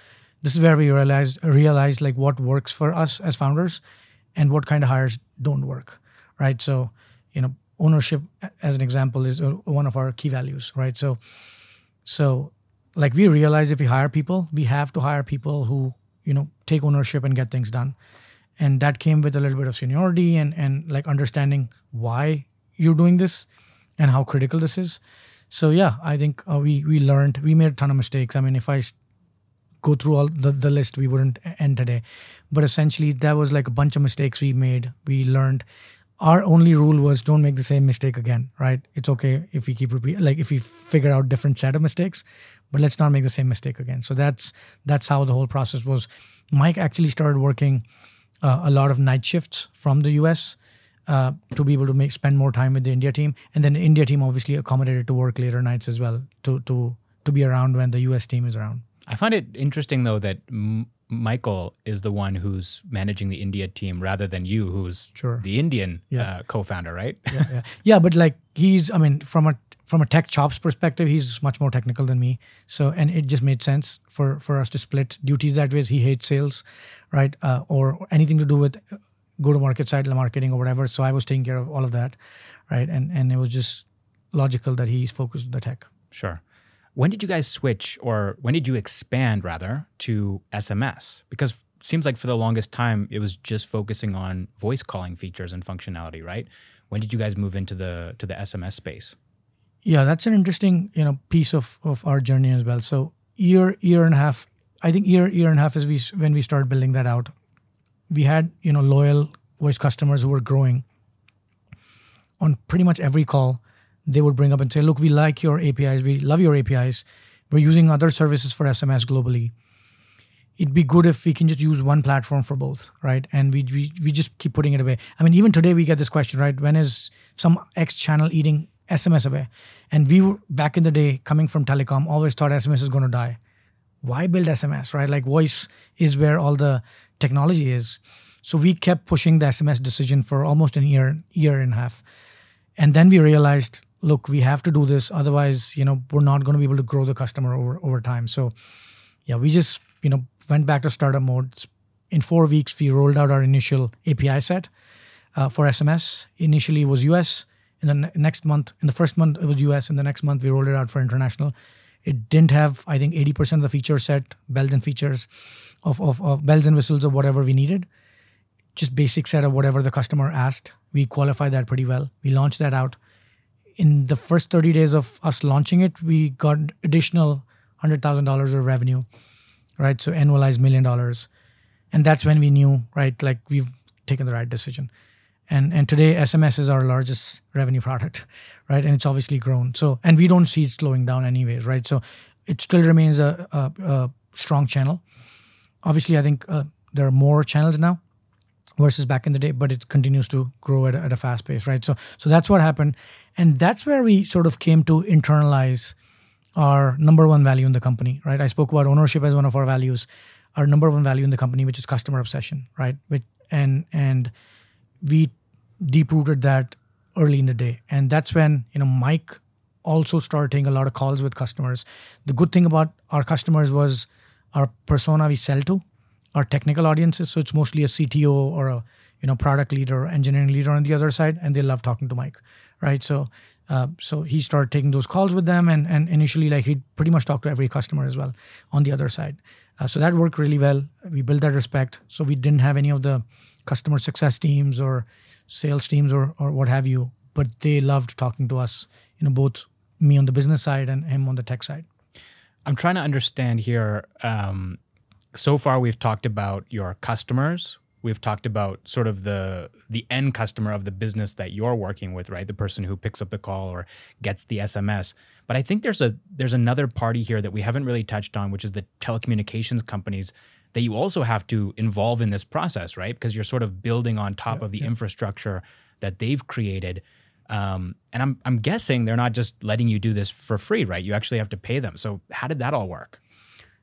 This is where we realized realized like what works for us as founders and what kind of hires don't work right? So you know ownership as an example is uh, one of our key values right? So so like we realize if we hire people we have to hire people who you know take ownership and get things done and that came with a little bit of seniority and and like understanding why you're doing this and how critical this is. So yeah i think uh, we we learned we made a ton of mistakes. I mean if i go through all the, the list we wouldn't end today. But essentially that was like a bunch of mistakes we made. We learned our only rule was don't make the same mistake again right? It's okay if we keep repeat like if we figure out different set of mistakes but let's not make the same mistake again. So that's that's how the whole process was. Mike actually started working uh, a lot of night shifts from the us uh, to be able to make spend more time with the india team and then the india team obviously accommodated to work later nights as well to to to be around when the us team is around I find it interesting though that M- Michael is the one who's managing the India team rather than you, who's Sure. the Indian Yeah. uh, co-founder, right? yeah, yeah. yeah, but like he's, I mean, from a from a tech chops perspective, he's much more technical than me. So, and it just made sense for for us to split duties that way. He hates sales, right, uh, or anything to do with go to market side marketing or whatever. So I was taking care of all of that, right, and and it was just logical that he's focused on the tech. Sure. When did you guys switch, or when did you expand rather to SMS? Because seems like for the longest time it was just focusing on voice calling features and functionality, right? When did you guys move into the to the SMS space? Yeah, that's an interesting you know piece of of our journey as well. So year year and a half, I think year year and a half is we when we started building that out. We had you know loyal voice customers who were growing. On pretty much every call, they would bring up and say, "Look, we like your APIs. We love your APIs. We're using other services for SMS globally. It'd be good if we can just use one platform for both, right? And we we, we just keep putting it away. I mean, even today we get this question, right? When is some X channel eating SMS away? And we were back in the day, coming from telecom, always thought SMS is going to die. Why build SMS, right? Like voice is where all the technology is. So we kept pushing the SMS decision for almost a year, year and a half. And then we realized, look, we have to do this. Otherwise, you know, we're not going to be able to grow the customer over over time. So yeah, we just, you know, went back to startup mode. In four weeks, we rolled out our initial API set uh, for SMS. Initially, it was US. In the ne- next month, in the first month, it was US. In the next month, we rolled it out for international. It didn't have, I think, 80% of the feature set, bells and features of, of, of bells and whistles of whatever we needed. Just basic set of whatever the customer asked. We qualified that pretty well. We launched that out. In the first 30 days of us launching it, we got additional $100,000 of revenue, right? So annualized million dollars. And that's when we knew, right, like we've taken the right decision. And and today SMS is our largest revenue product, right? And it's obviously grown. So and we don't see it slowing down anyways, right? So it still remains a, a, a strong channel. Obviously, I think uh, there are more channels now versus back in the day, but it continues to grow at at a fast pace, right? So so that's what happened, and that's where we sort of came to internalize our number one value in the company, right? I spoke about ownership as one of our values. Our number one value in the company, which is customer obsession, right? Which, and and we deep rooted that early in the day, and that's when you know Mike also started taking a lot of calls with customers. The good thing about our customers was our persona we sell to, our technical audiences. So it's mostly a CTO or a you know product leader engineering leader on the other side and they love talking to mike right so uh, so he started taking those calls with them and and initially like he'd pretty much talk to every customer as well on the other side uh, so that worked really well we built that respect so we didn't have any of the customer success teams or sales teams or or what have you but they loved talking to us you know both me on the business side and him on the tech side I'm trying to understand here. Um, so far, we've talked about your customers. We've talked about sort of the the end customer of the business that you're working with, right? The person who picks up the call or gets the SMS. But I think there's a there's another party here that we haven't really touched on, which is the telecommunications companies that you also have to involve in this process, right? Because you're sort of building on top of the infrastructure that they've created. Um, and I'm I'm guessing they're not just letting you do this for free, right? You actually have to pay them. So how did that all work?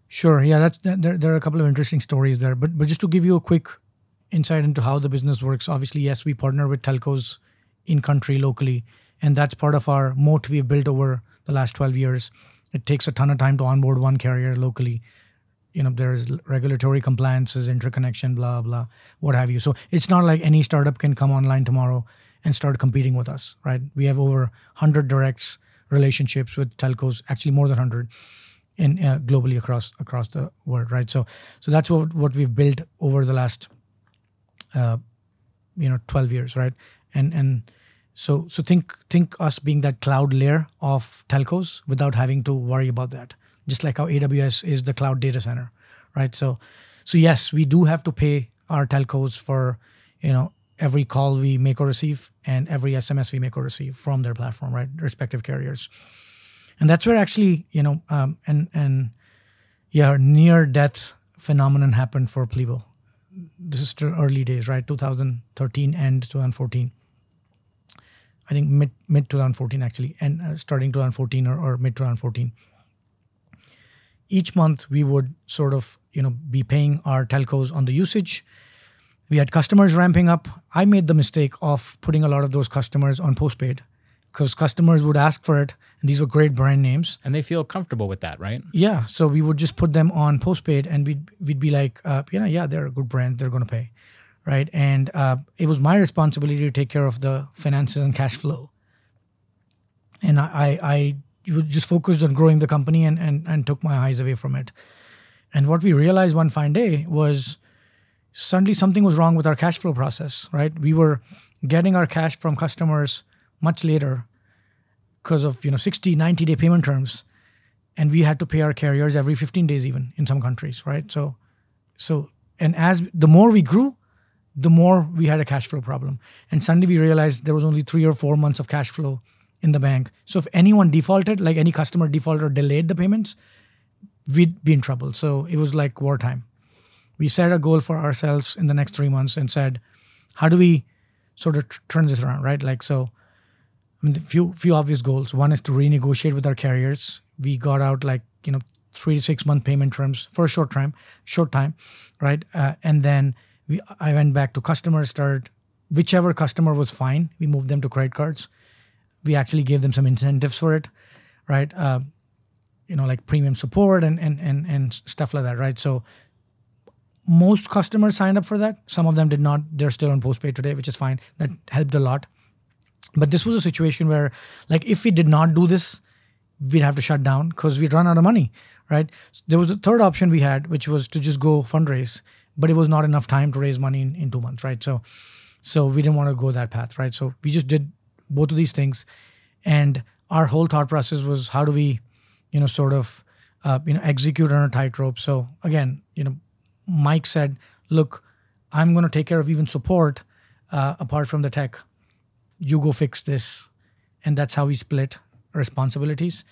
Sure. Yeah, that's that, there. There are a couple of interesting stories there, but but just to give you a quick insight into how the business works. Obviously, yes, we partner with telcos in country locally, and that's part of our moat we've built over the last twelve years. It takes a ton of time to onboard one carrier locally. You know, there's regulatory compliances, interconnection, blah blah, what have you. So it's not like any startup can come online tomorrow and start competing with us, right? We have over 100 directs relationships with telcos, actually more than 100 in uh, globally across across the world, right? So so that's what what we've built over the last uh, you know 12 years, right? And and so so think think us being that cloud layer of telcos without having to worry about that. Just like how AWS is the cloud data center, right? So so yes, we do have to pay our telcos for you know every call we make or receive and every SMS we make or receive from their platform, right? Respective carriers. And that's where actually, you know, um, and and yeah, near death phenomenon happened for Plivo. This is still early days, right? 2013 and 2014. I think mid mid 2014 actually, and uh, starting 2014 or, or mid 2014. Each month we would sort of you know be paying our telcos on the usage we had customers ramping up. I made the mistake of putting a lot of those customers on postpaid because customers would ask for it, and these were great brand names. And they feel comfortable with that, right? Yeah, so we would just put them on postpaid, and we'd we'd be like, uh, you know, yeah, they're a good brand, they're going to pay, right? And uh, it was my responsibility to take care of the finances and cash flow. And I I, I just focused on growing the company and, and and took my eyes away from it. And what we realized one fine day was suddenly something was wrong with our cash flow process, right? We were getting our cash from customers much later because of, you know, 60, 90 day payment terms. And we had to pay our carriers every 15 days even in some countries, right? So so and as the more we grew, the more we had a cash flow problem. And suddenly we realized there was only three or four months of cash flow in the bank. So if anyone defaulted, like any customer defaulted or delayed the payments, we'd be in trouble. So it was like wartime we set a goal for ourselves in the next three months and said, how do we sort of turn this around, right? Like, so, I mean, few few obvious goals. One is to renegotiate with our carriers. We got out like you know three to six month payment terms for a short time, short time, right? Uh, and then we, I went back to customers, started whichever customer was fine. We moved them to credit cards. We actually gave them some incentives for it, right? Uh, you know, like premium support and and and and stuff like that, right? So most customers signed up for that. Some of them did not. They're still on postpaid today, which is fine. That helped a lot. But this was a situation where, like, if we did not do this, we'd have to shut down because we'd run out of money, right? So there was a third option we had, which was to just go fundraise, but it was not enough time to raise money in, in two months, right? So, so we didn't want to go that path, right? So we just did both of these things, and our whole thought process was how do we, you know, sort of, uh, you know, execute on a tightrope. So again, you know, Mike said, "Look, I'm going to take care of even support uh, apart from the tech. You go fix this," and that's how we split responsibilities.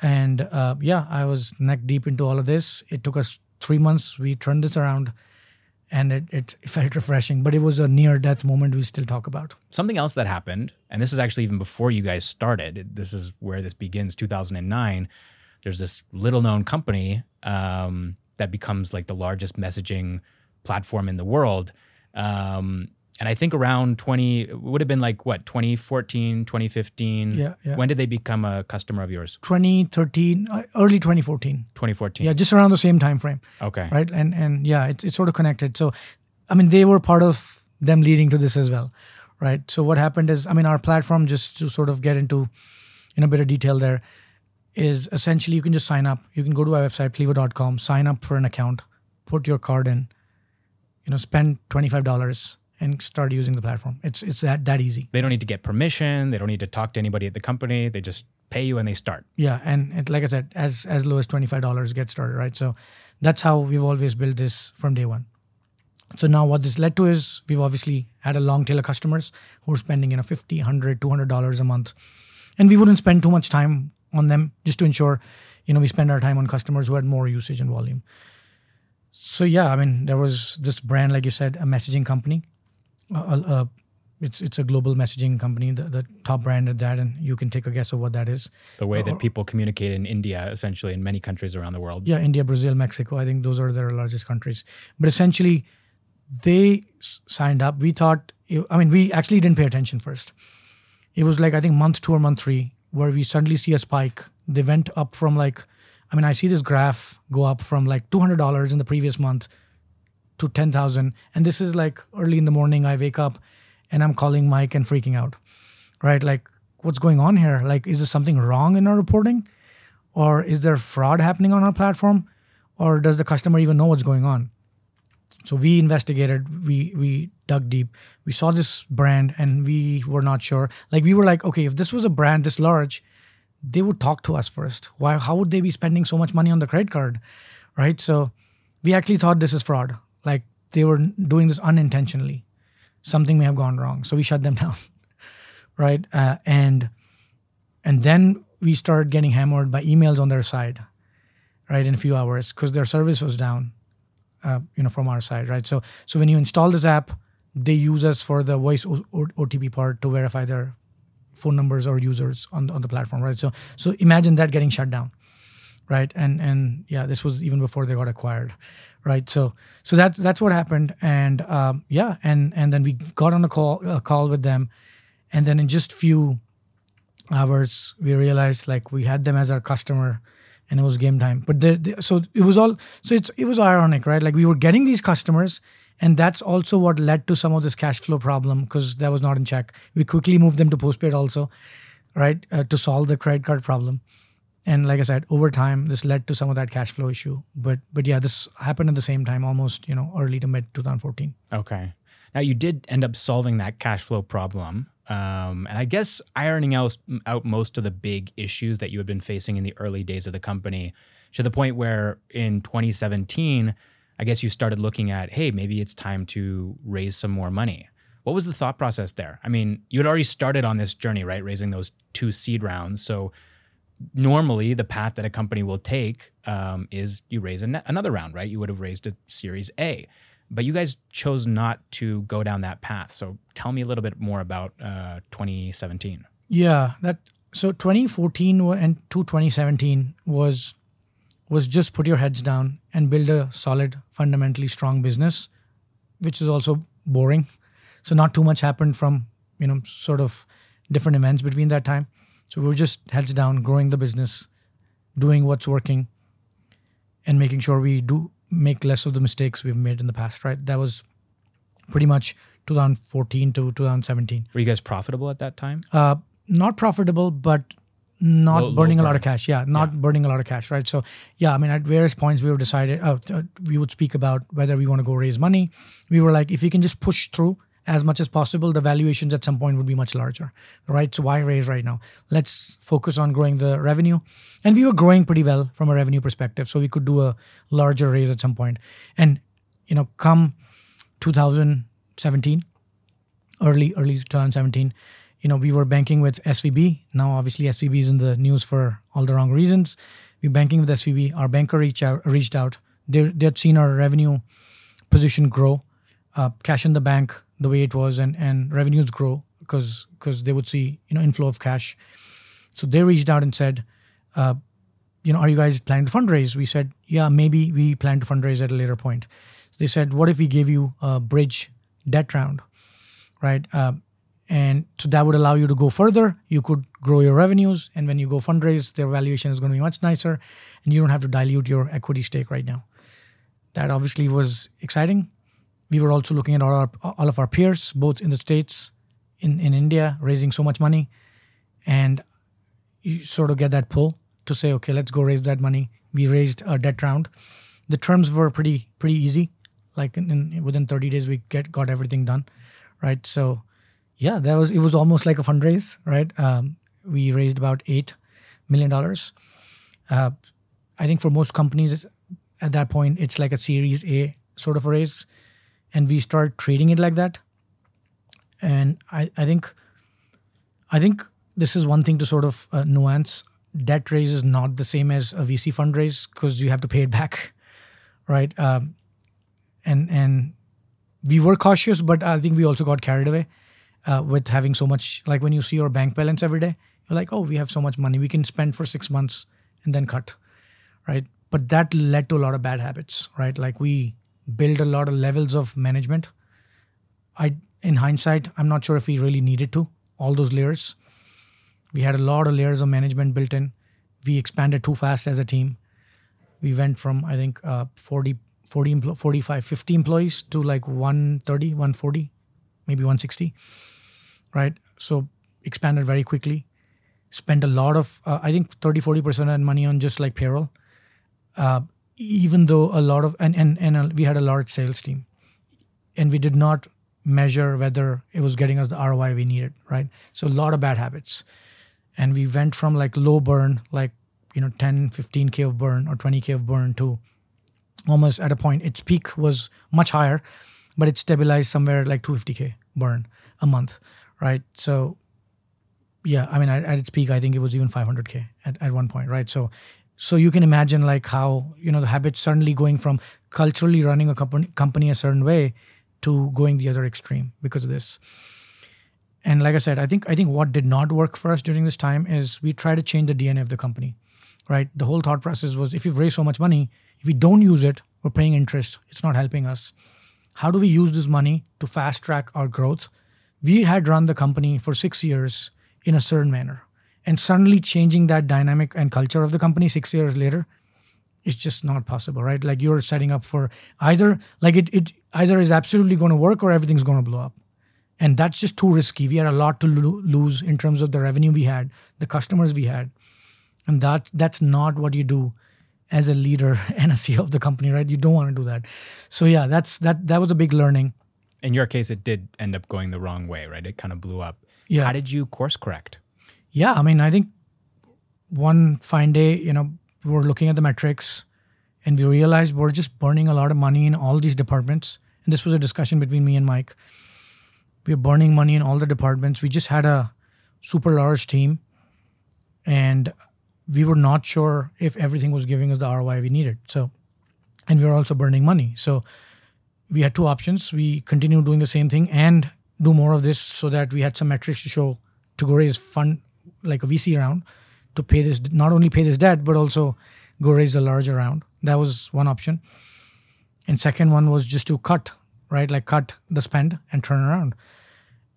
And uh, yeah, I was neck deep into all of this. It took us three months. We turned this around, and it, it felt refreshing. But it was a near death moment we still talk about. Something else that happened, and this is actually even before you guys started. This is where this begins. 2009. There's this little known company. Um, that becomes like the largest messaging platform in the world. Um, and I think around 20, it would have been like what, 2014, 2015? Yeah, yeah. When did they become a customer of yours? 2013, uh, early 2014. 2014. Yeah, just around the same time frame. Okay. Right. And and yeah, it's, it's sort of connected. So, I mean, they were part of them leading to this as well, right? So what happened is, I mean, our platform, just to sort of get into in a bit of detail there, is essentially you can just sign up. You can go to our website, plivo.com, sign up for an account, put your card in, you know, spend $25 and start using the platform. It's it's that that easy. They don't need to get permission. They don't need to talk to anybody at the company. They just pay you and they start. Yeah, and it, like I said, as as low as twenty five dollars get started, right? So that's how we've always built this from day one. So now what this led to is we've obviously had a long tail of customers who are spending you know 50 100 200 dollars a month and we wouldn't spend too much time on them just to ensure you know we spend our time on customers who had more usage and volume so yeah i mean there was this brand like you said a messaging company uh, uh, it's it's a global messaging company the, the top brand at that and you can take a guess of what that is. The way Uh, that people communicate in India, essentially, in many countries around the world. yeah india brazil mexico i think those are their largest countries. But essentially they s- signed up. We thought i mean we actually didn't pay attention first. It was like i think month two or month three where we suddenly see a spike. They went up from like i mean i see this graph go up from like $200 in the previous month to 10000 and this is like early in the morning i wake up and i'm calling mike and freaking out right? Like what's going on here? Like is there something wrong in our reporting? Or is there fraud happening on our platform? Or does the customer even know what's going on? So we investigated we we dug deep. We saw this brand and we were not sure. Like we were like okay if this was a brand this large they would talk to us first. Why how would they be spending so much money on the credit card right? So we actually thought this is fraud like they were doing this unintentionally. Something may have gone wrong so we shut them down right? Uh, and and then we started getting hammered by emails on their side right in a few hours because their service was down uh, you know from our side right? So so when you install this app they use us for the voice otp part to verify their phone numbers or users on on the platform right? So so imagine that getting shut down right? And and yeah this was even before they got acquired right? So so that's that's what happened. And um, yeah and and then we got on a call a call with them. And then in just few hours we realized like we had them as our customer and it was game time. But so it was all so it's it was ironic right? Like we were getting these customers and that's also what led to some of this cash flow problem because that was not in check. We quickly moved them to postpaid also right uh, to solve the credit card problem and like i said over time this led to some of that cash flow issue but but yeah this happened at the same time almost you know early to mid 2014 Okay. Now you did end up solving that cash flow problem, um, and I guess ironing out, out most of the big issues that you had been facing in the early days of the company, to the point where in 2017, I guess you started looking at, hey, maybe it's time to raise some more money. What was the thought process there? I mean, you had already started on this journey, right? Raising those two seed rounds. So normally the path that a company will take um, is you raise an- another round, right? You would have raised a Series A, but you guys chose not to go down that path. So tell me a little bit more about uh, 2017. Yeah, that so 2014 and to 2017 was was just put your heads down and build a solid, fundamentally strong business, which is also boring. So not too much happened from you know sort of different events between that time. So we are just heads down, growing the business, doing what's working, and making sure we do make less of the mistakes we've made in the past. Right, that was pretty much 2014 to 2017 Were you guys profitable at that time? uh, not profitable, but not Low- low burning a lot of cash. Yeah, not burning a lot of cash, right? So, yeah, I mean, at various points we were decided, uh, uh, we would speak about whether we want to go raise money. We were like, if we can just push through as much as possible, the valuations at some point would be much larger, right? So why raise right now? Let's focus on growing the revenue, and we were growing pretty well from a revenue perspective, so we could do a larger raise at some point. And you know, come 2017, early early 2017 you know we were banking with svb now obviously svb is in the news for all the wrong reasons we were banking with svb our banker reached out reached out they they'd seen our revenue position grow uh, cash in the bank the way it was and and revenues grow because because they would see you know inflow of cash so they reached out and said uh, you know are you guys planning to fundraise we said yeah maybe we plan to fundraise at a later point so they said what if we gave you a bridge debt round right? Uh, and so that would allow you to go further. You could grow your revenues, and when you go fundraise, their valuation is going to be much nicer, and you don't have to dilute your equity stake right now. That obviously was exciting. We were also looking at all our all of our peers, both in the states, in in India, raising so much money, and you sort of get that pull to say, okay, let's go raise that money. We raised a debt round. The terms were pretty pretty easy. Like in, in, within 30 days, we get got everything done, right? So, yeah, that was it was almost like a fundraise, right? Um, we raised about eight million dollars. Uh, I think for most companies at that point, it's like a Series A sort of a raise, and we start trading it like that. And I, I think, I think this is one thing to sort of uh, nuance. Debt raise is not the same as a VC fundraise because you have to pay it back, right? Um, and and we were cautious, but I think we also got carried away uh, with having so much. Like when you see your bank balance every day, you're like, oh, we have so much money we can spend for six months and then cut, right? But that led to a lot of bad habits, right? Like we build a lot of levels of management. I, in hindsight, I'm not sure if we really needed to all those layers. We had a lot of layers of management built in. We expanded too fast as a team. We went from I think uh, 40, 40, 45, 50 employees to like 130, 140, maybe 160, right? So expanded very quickly. Spent a lot of, uh, I think 30, 40% of money on just like payroll. Uh, even though a lot of, and, and, and we had a large sales team and we did not measure whether it was getting us the ROI we needed, right? So a lot of bad habits. And we went from like low burn, like, you know, 10, 15K of burn or 20K of burn to almost at a point, its peak was much higher, but it stabilized somewhere like 250K burn a month, right? So yeah, I mean, at, at, its peak, I think it was even 500k at, at one point, right? So, so you can imagine like how you know the habit suddenly going from culturally running a company company a certain way to going the other extreme because of this. And like I said, I think I think what did not work for us during this time is we try to change the DNA of the company, right? The whole thought process was if you've raised so much money, if we don't use it, we're paying interest. It's not helping us. How do we use this money to fast track our growth? We had run the company for six years in a certain manner. And suddenly changing that dynamic and culture of the company six years later is just not possible, right? Like you're setting up for either like it, it either is absolutely going to work or everything's going to blow up. And that's just too risky. We had a lot to lo- lose in terms of the revenue we had, the customers we had. And that that's not what you do as a leader and a CEO of the company, right? You don't want to do that. So yeah, that's that that was a big learning. In your case, it did end up going the wrong way, right? It kind of blew up. Yeah. How did you course correct? Yeah, I mean, I think one fine day, you know, we were looking at the metrics and we realized we're just burning a lot of money in all these departments. And this was a discussion between me and Mike. We are burning money in all the departments. We just had a super large team and we were not sure if everything was giving us the ROI we needed. So, and we were also burning money. So, we had two options. We continue doing the same thing and do more of this so that we had some metrics to show to go raise fund like a VC round to pay this not only pay this debt but also go raise a larger round. That was one option. And second one was just to cut, right? Like cut the spend and turn around.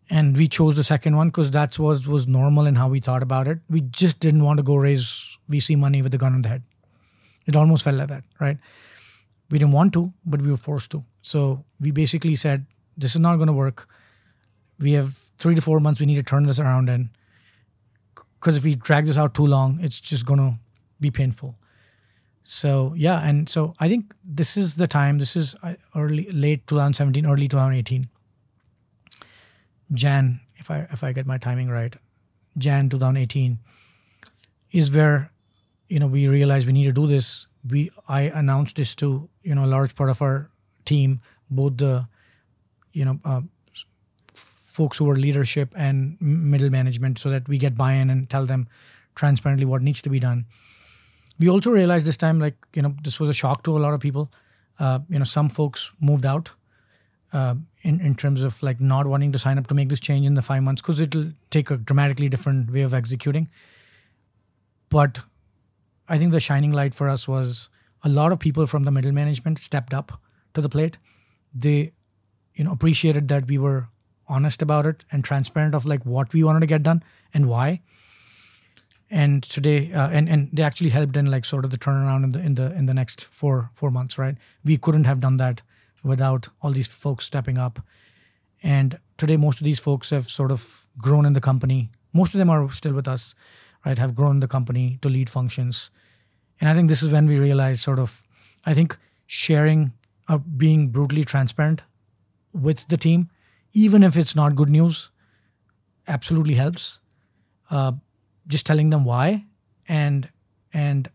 And we chose the second one because that was was normal in how we thought about it. We just didn't want to go raise VC money with a gun on the head. It almost felt like that, right? We didn't want to, but we were forced to. So we basically said, this is not going to work we have three to four months we need to turn this around and because if we drag this out too long it's just going to be painful. So yeah and so i think this is the time this is uh, early late 2017 early 2018 jan if i if i get my timing right jan 2018 is where you know we realized we need to do this. We i announced this to you know a large part of our team both the you know uh, folks who are leadership and middle management so that we get buy-in and tell them transparently what needs to be done. We also realized this time like you know this was a shock to a lot of people. Uh, you know some folks moved out uh, in, in terms of like not wanting to sign up to make this change in the five months because it'll take a dramatically different way of executing. But i think the shining light for us was a lot of people from the middle management stepped up to the plate. They you know appreciated that we were honest about it and transparent of like what we wanted to get done and why and today uh, and and they actually helped in like sort of the turnaround in the in the in the next four four months right we couldn't have done that without all these folks stepping up. And today, most of these folks have sort of grown in the company. Most of them are still with us, right? Have grown the company to lead functions. And I think this is when we realize sort of, I think sharing, uh, being brutally transparent with the team, even if it's not good news, absolutely helps. Uh, just telling them why and and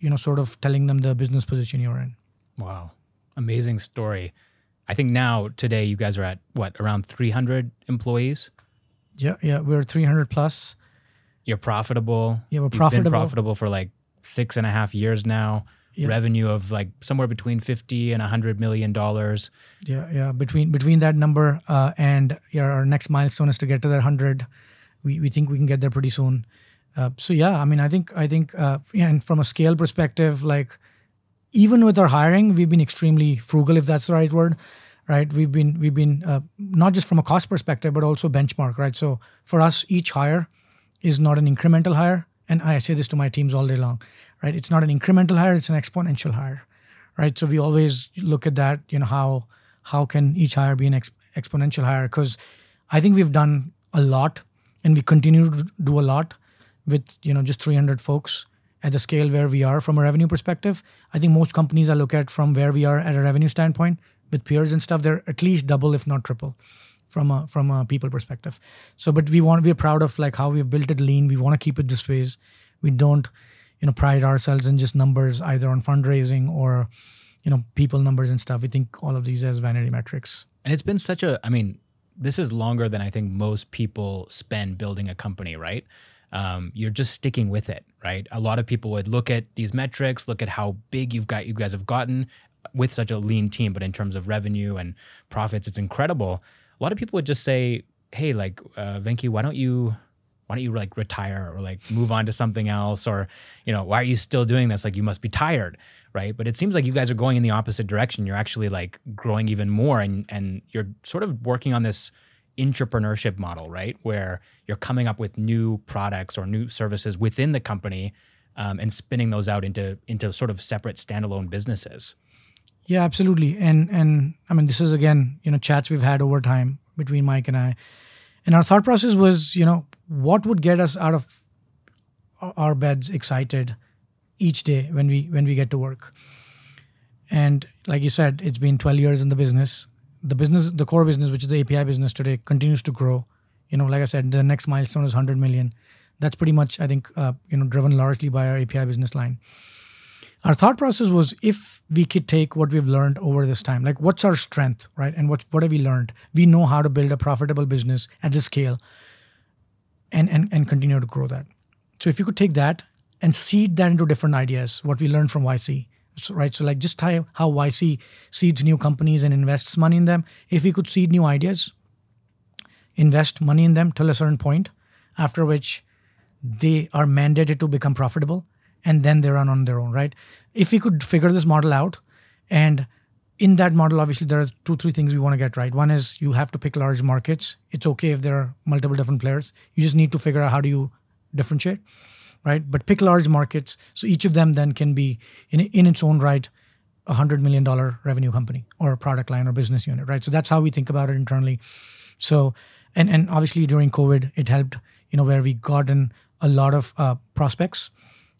you know sort of telling them the business position you're in. Wow, amazing story. I think now today you guys are at what around 300 employees. Yeah, yeah, we're 300 plus. You're profitable. Yeah, we're You've profitable. Been profitable for like six and a half years now. Yeah. Revenue of like somewhere between 50 and 100 million dollars. Yeah, yeah. Between between that number uh, and yeah, our next milestone is to get to that 100. We we think we can get there pretty soon. Uh, so yeah, I mean, I think I think uh, yeah, and from a scale perspective, like even with our hiring, we've been extremely frugal, if that's the right word, right? We've been we've been uh, not just from a cost perspective, but also benchmark, right? So for us, each hire is not an incremental hire, and I say this to my teams all day long, right? It's not an incremental hire; it's an exponential hire, right? So we always look at that, you know, how how can each hire be an ex- exponential hire? Because I think we've done a lot, and we continue to do a lot with you know just 300 folks at the scale where we are from a revenue perspective. I think most companies I look at from where we are at a revenue standpoint with peers and stuff, they're at least double, if not triple, from a from a people perspective. So, but we want we're proud of like how we've built it lean. We want to keep it this ways. We don't, you know, pride ourselves in just numbers either on fundraising or, you know, people numbers and stuff. We think all of these as vanity metrics. And it's been such a, I mean, this is longer than I think most people spend building a company, right? Um, you're just sticking with it, right? A lot of people would look at these metrics, look at how big you've got, you guys have gotten with such a lean team, but in terms of revenue and profits, it's incredible. A lot of people would just say, "Hey, like uh, Venky, why don't you, why don't you like retire or like move on to something else, or you know, why are you still doing this? Like you must be tired." right? But it seems like you guys are going in the opposite direction. You're actually like growing even more, and and you're sort of working on this entrepreneurship model, right? Where you're coming up with new products or new services within the company um, and spinning those out into into sort of separate standalone businesses. Yeah, absolutely. And and I mean, this is again, you know, chats we've had over time between Mike and I, and our thought process was, you know, what would get us out of our beds excited each day when we when we get to work. And like you said, it's been 12 years in the business the business, the core business, which is the API business today, continues to grow. You know, like I said, the next milestone is 100 million. That's pretty much, I think, uh, you know, driven largely by our API business line. Our thought process was if we could take what we've learned over this time, like what's our strength, right? And what what have we learned? We know how to build a profitable business at this scale and and, and continue to grow that. So if you could take that and seed that into different ideas, what we learned from YC, right? So like just how, how YC seeds new companies and invests money in them. If we could seed new ideas, invest money in them till a certain point, after which they are mandated to become profitable, and then they run on their own, right? If we could figure this model out, and in that model, obviously there are two, three things we want to get right. One is you have to pick large markets. It's okay if there are multiple different players. You just need to figure out how do you differentiate right? But pick large markets. So each of them then can be in, in its own right a hundred million dollar revenue company or a product line or business unit, right? So that's how we think about it internally. So and and obviously during COVID, it helped, you know, where we got in a lot of uh, prospects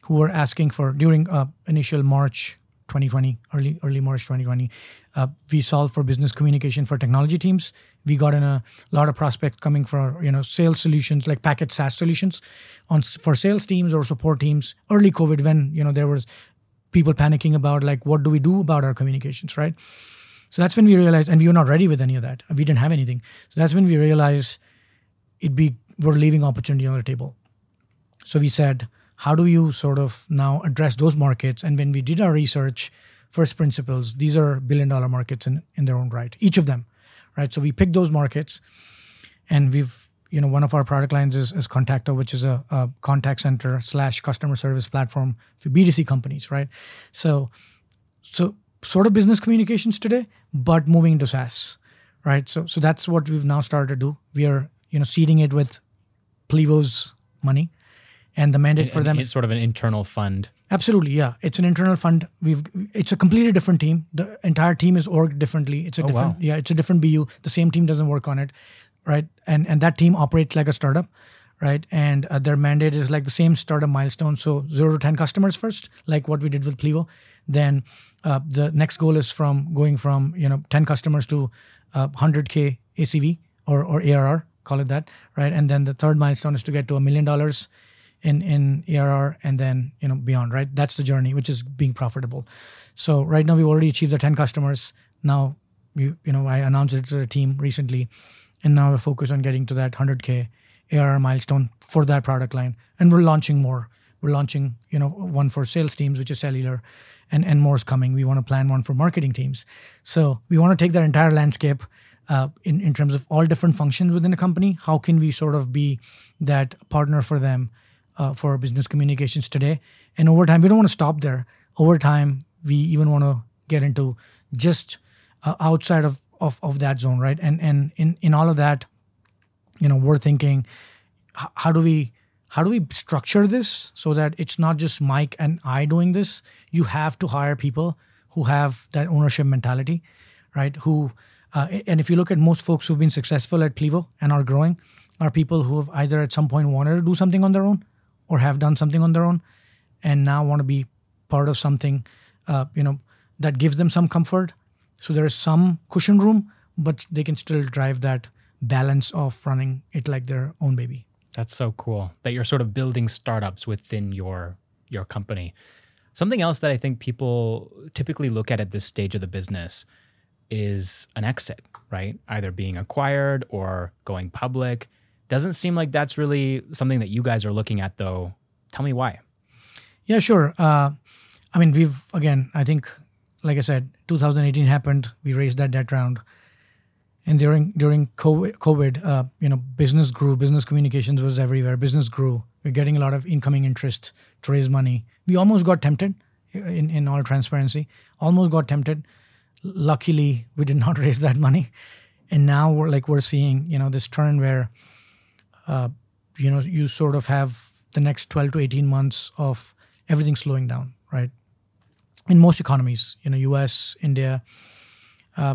who were asking for during uh, initial March 2020, early early March 2020, uh, we solved for business communication for technology teams. We got in a lot of prospects coming for you know sales solutions like package SaaS solutions on for sales teams or support teams. Early COVID, when you know there was people panicking about like what do we do about our communications, right? So that's when we realized, and we were not ready with any of that. We didn't have anything. So that's when we realized it'd be we're leaving opportunity on the table. So we said, how do you sort of now address those markets? And when we did our research, first principles, these are billion dollar markets in, in their own right, each of them, right? So we picked those markets and we've, you know, one of our product lines is, is Contacto, which is a, a contact center slash customer service platform for B2C companies, right? So, so sort of business communications today, but moving into SaaS, right? So, so that's what we've now started to do. We are, you know, seeding it with Plivo's money And the mandate for And them it's sort of an internal fund. Absolutely, yeah. It's an internal fund. We've it's a completely different team. The entire team is orged differently. It's a Oh, different wow. yeah, it's a different BU. The same team doesn't work on it, right? And and that team operates like a startup, right? And uh, their mandate is like the same startup milestone. So zero to ten customers first, like what we did with Plivo. Then uh, the next goal is from going from you know ten customers to uh, 100k ACV or or ARR, call it that, right? And then the third milestone is to get to a million dollars in in ARR and then you know beyond, right? That's the journey, which is being profitable. So right now we've already achieved the 10 customers. Now you you know I announced it to the team recently, and now we're focused on getting to that 100k ARR milestone for that product line, and we're launching more. We're launching you know one for sales teams, which is cellular, and and more is coming. We want to plan one for marketing teams. So we want to take that entire landscape. Uh, in, in terms of all different functions within a company, how can we sort of be that partner for them uh, for business communications today. And over time, we don't want to stop there. Over time, we even want to get into just uh, outside of, of of that zone, right? And and in in all of that, you know, we're thinking, how do we how do we structure this so that it's not just Mike and I doing this? You have to hire people who have that ownership mentality, right? Who uh, and if you look at most folks who've been successful at Plivo and are growing, are people who have either at some point wanted to do something on their own or have done something on their own and now want to be part of something uh, you know that gives them some comfort so there is some cushion room but they can still drive that balance of running it like their own baby That's so cool that you're sort of building startups within your your company. Something else that I think people typically look at at this stage of the business is an exit, right? Either being acquired or going public. Doesn't seem like that's really something that you guys are looking at though. Tell me why. yeah sure. Uh, i mean we've again i think like i said 2018 happened. We raised that debt round. And during during covid, uh, you know business grew. Business communications was everywhere. Business grew. We're getting a lot of incoming interest to raise money. We almost got tempted in, in all transparency. Almost got tempted. Luckily we did not raise that money. And now we're like we're seeing you know this turn where uh, you know you sort of have the next 12 to 18 months of everything slowing down right? In most economies you know us india uh,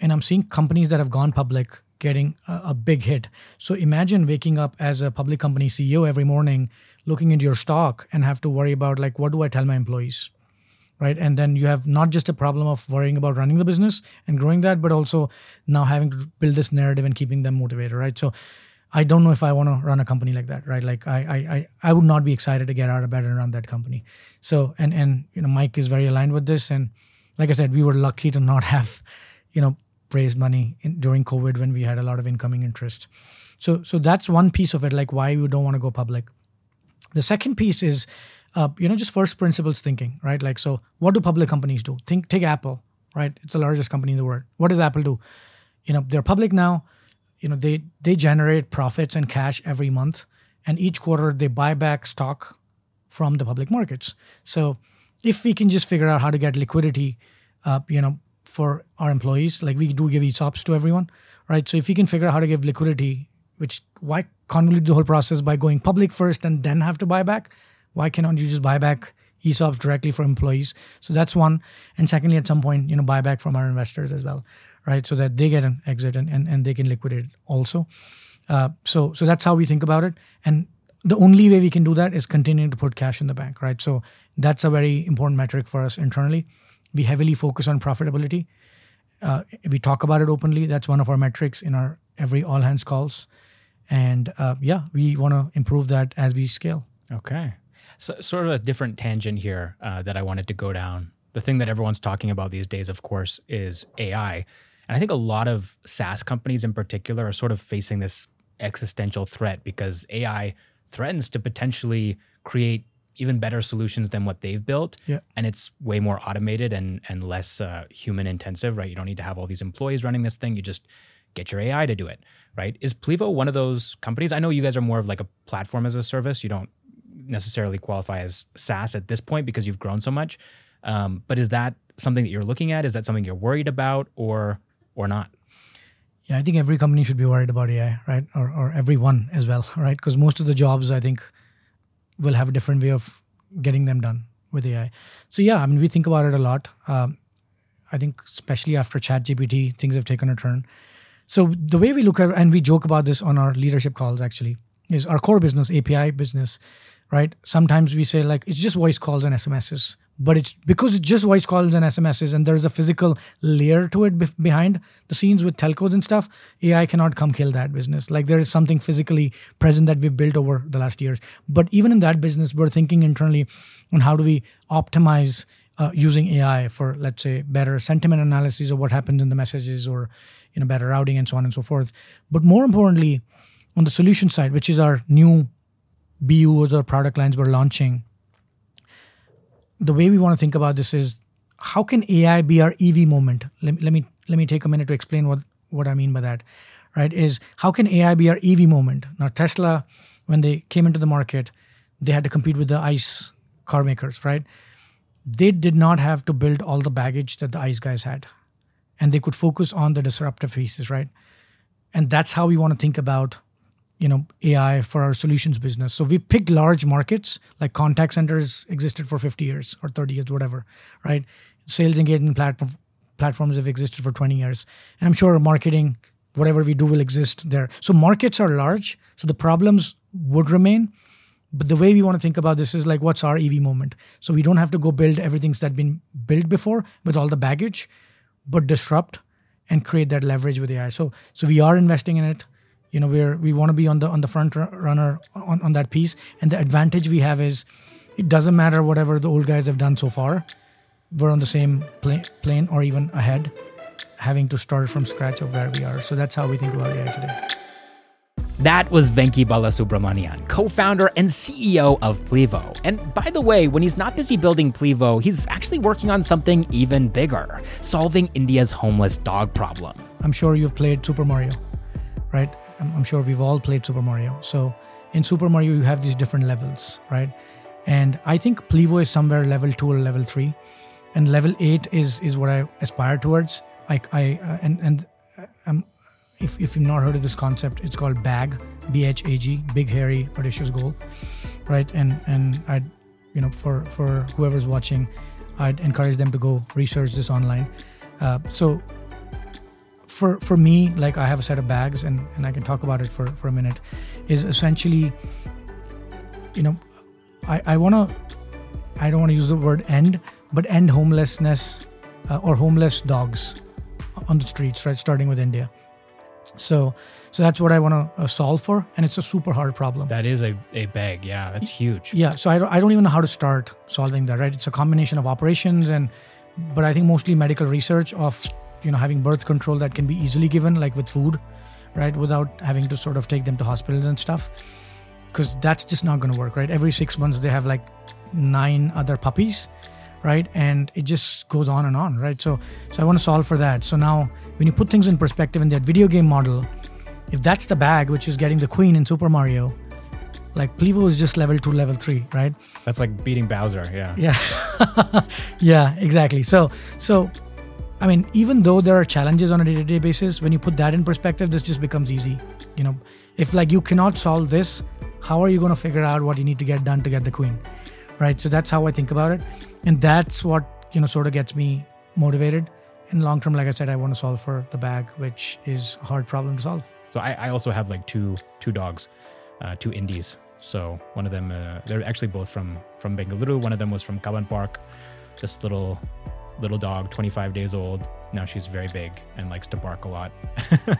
and i'm seeing companies that have gone public getting a, a big hit. So imagine waking up as a public company ceo every morning looking into your stock and have to worry about like what do i tell my employees right? And then you have not just a problem of worrying about running the business and growing that but also now having to build this narrative and keeping them motivated right? So i don't know if i want to run a company like that right like I, I i would not be excited to get out of bed and run that company so and and you know mike is very aligned with this and like i said we were lucky to not have you know raised money in, during covid when we had a lot of incoming interest so so that's one piece of it like why we don't want to go public the second piece is, uh, you know, just first principles thinking, right? Like, so what do public companies do? Think, take Apple, right? It's the largest company in the world. What does Apple do? You know, they're public now. You know, they they generate profits and cash every month, and each quarter they buy back stock from the public markets. So, if we can just figure out how to get liquidity, uh, you know, for our employees, like we do give ESOPs to everyone, right? So if you can figure out how to give liquidity, which why convolute the whole process by going public first and then have to buy back? Why cannot you just buy back ESOPs directly for employees? So that's one. And secondly, at some point, you know, buy back from our investors as well, right? So that they get an exit and, and, and they can liquidate also. Uh, so so that's how we think about it. And the only way we can do that is continuing to put cash in the bank, right? So that's a very important metric for us internally. We heavily focus on profitability. Uh, we talk about it openly. That's one of our metrics in our every all hands calls. And uh, yeah, we want to improve that as we scale. Okay. So, sort of a different tangent here uh, that I wanted to go down. The thing that everyone's talking about these days, of course, is AI. And I think a lot of SaaS companies in particular are sort of facing this existential threat because AI threatens to potentially create even better solutions than what they've built. Yeah. And it's way more automated and, and less uh, human intensive, right? You don't need to have all these employees running this thing. You just get your AI to do it, right? Is Plivo one of those companies? I know you guys are more of like a platform as a service. You don't necessarily qualify as SaaS at this point because you've grown so much. Um, but is that something that you're looking at? Is that something you're worried about or or not? Yeah, I think every company should be worried about AI, right? Or, or everyone as well, right? Because most of the jobs, I think, will have a different way of getting them done with AI. So yeah, I mean, we think about it a lot. Um, I think especially after ChatGPT, things have taken a turn. So the way we look at and we joke about this on our leadership calls actually is our core business, API business, right? Sometimes we say like it's just voice calls and SMSs, but it's because it's just voice calls and SMSs and there's a physical layer to it behind the scenes with telcos and stuff. AI cannot come kill that business. Like there is something physically present that we've built over the last years. But even in that business, we're thinking internally on how do we optimize uh, using AI for, let's say, better sentiment analysis of what happens in the messages or you know better routing and so on and so forth. But more importantly, on the solution side, which is our new BUs or product lines we're launching, the way we want to think about this is how can AI be our EV moment? Let, let me let me take a minute to explain what what I mean by that. Right? Is how can AI be our EV moment? Now Tesla, when they came into the market, they had to compete with the ICE car makers, right? They did not have to build all the baggage that the ICE guys had, and they could focus on the disruptive pieces, right? And that's how we want to think about you know AI for our solutions business. So we picked large markets like contact centers existed for 50 years or 30 years, whatever, right? Sales engagement platform platforms have existed for 20 years, and I'm sure marketing, whatever we do, will exist there. So markets are large, so the problems would remain. But the way we want to think about this is like, what's our EV moment? So we don't have to go build everything that's been built before with all the baggage, but disrupt and create that leverage with AI. So so we are investing in it you know we're we want to be on the on the front runner on, on that piece and the advantage we have is it doesn't matter whatever the old guys have done so far we're on the same plane, plane or even ahead having to start from scratch of where we are so that's how we think about ai today that was Venky Balasubramanian, co founder and CEO of Plivo. And by the way, when he's not busy building Plivo, he's actually working on something even bigger solving India's homeless dog problem. I'm sure you've played Super Mario, right? I'm, I'm sure we've all played Super Mario. So in Super Mario, you have these different levels, right? And I think Plivo is somewhere level two or level three, and level eight is is what I aspire towards. I, I uh, and and I'm if if you've not heard of this concept, it's called BHAG, B H A G, Big Hairy Audacious Goal, right? And and I, you know, for for whoever's watching, I'd encourage them to go research this online. Uh, so for for me, like I have a set of BHAGs, and and I can talk about it for for a minute. Is essentially, you know, I I want to. I don't want to use the word end, but end homelessness uh, or homeless dogs on the streets, right? Starting with India. So, so that's what I want to uh, solve for, and it's a super hard problem. That is a, a BHAG, yeah, that's huge. Yeah, so I don't, I don't even know how to start solving that, right? It's a combination of operations and, but I think mostly medical research of you know having birth control that can be easily given like with food right without having to sort of take them to hospitals and stuff because that's just not going to work right every six months they have like nine other puppies right and it just goes on and on right so so i want to solve for that so now when you put things in perspective in that video game model if that's the BHAG which is getting the queen in super mario like Plivo is just level two, level three, right? That's like beating Bowser, yeah. Yeah. yeah, exactly. So so I mean, even though there are challenges on a day-to-day basis, when you put that in perspective, this just becomes easy. You know, if like you cannot solve this, how are you going to figure out what you need to get done to get the queen? Right. So that's how I think about it. And that's what, you know, sort of gets me motivated. In long term, like I said, I want to solve for the BHAG, which is a hard problem to solve. So I, I also have like two two dogs, uh, two indies. So one of them, uh, they're actually both from from Bengaluru. One of them was from Cubbon Park, just little little dog, 25 days old. Now she's very big and likes to bark a lot. the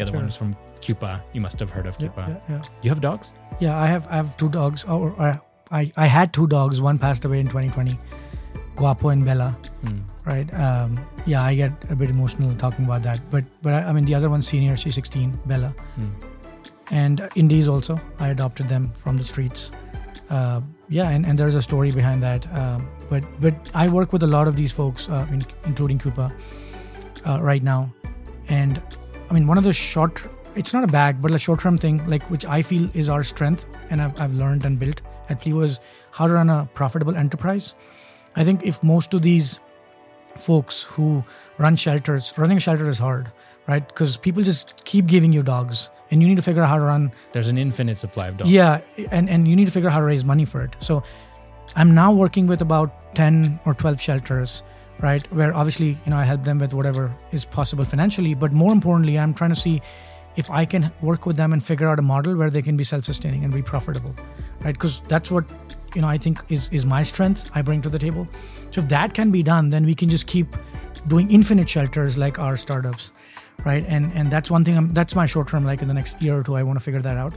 other sure. one is from Cupa. You must have heard of Cupa. Yeah, yeah, yeah. You have dogs? Yeah, I have. I have two dogs. Or, or I I had two dogs. One passed away in 2020. Guapo and Bella. Mm. Right. Um, yeah, I get a bit emotional talking about that. But but I, I mean the other one's senior. She's 16. Bella. Mm. And Indies also. I adopted them from the streets. Uh, yeah, and, and there's a story behind that. Um, but but I work with a lot of these folks, uh, including Cupa, uh, right now, and I mean one of the short. It's not a BHAG, but a short-term thing, like which I feel is our strength, and I've, I've learned and built at Plivo is how to run a profitable enterprise. I think if most of these folks who run shelters, running a shelter is hard, right? Because people just keep giving you dogs and you need to figure out how to run There's an infinite supply of dogs. yeah and and you need to figure out how to raise money for it. So i'm now working with about 10 or 12 shelters right? Where obviously you know i help them with whatever is possible financially. But more importantly i'm trying to see if i can work with them and figure out a model where they can be self-sustaining and be profitable right? Because that's what you know i think is is my strength i bring to the table. So if that can be done then we can just keep doing infinite shelters like our startups right and and that's one thing I'm, that's my short term like in the next year or two i want to figure that out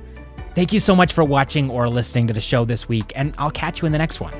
Thank you so much for watching or listening to the show this week, and I'll catch you in the next one.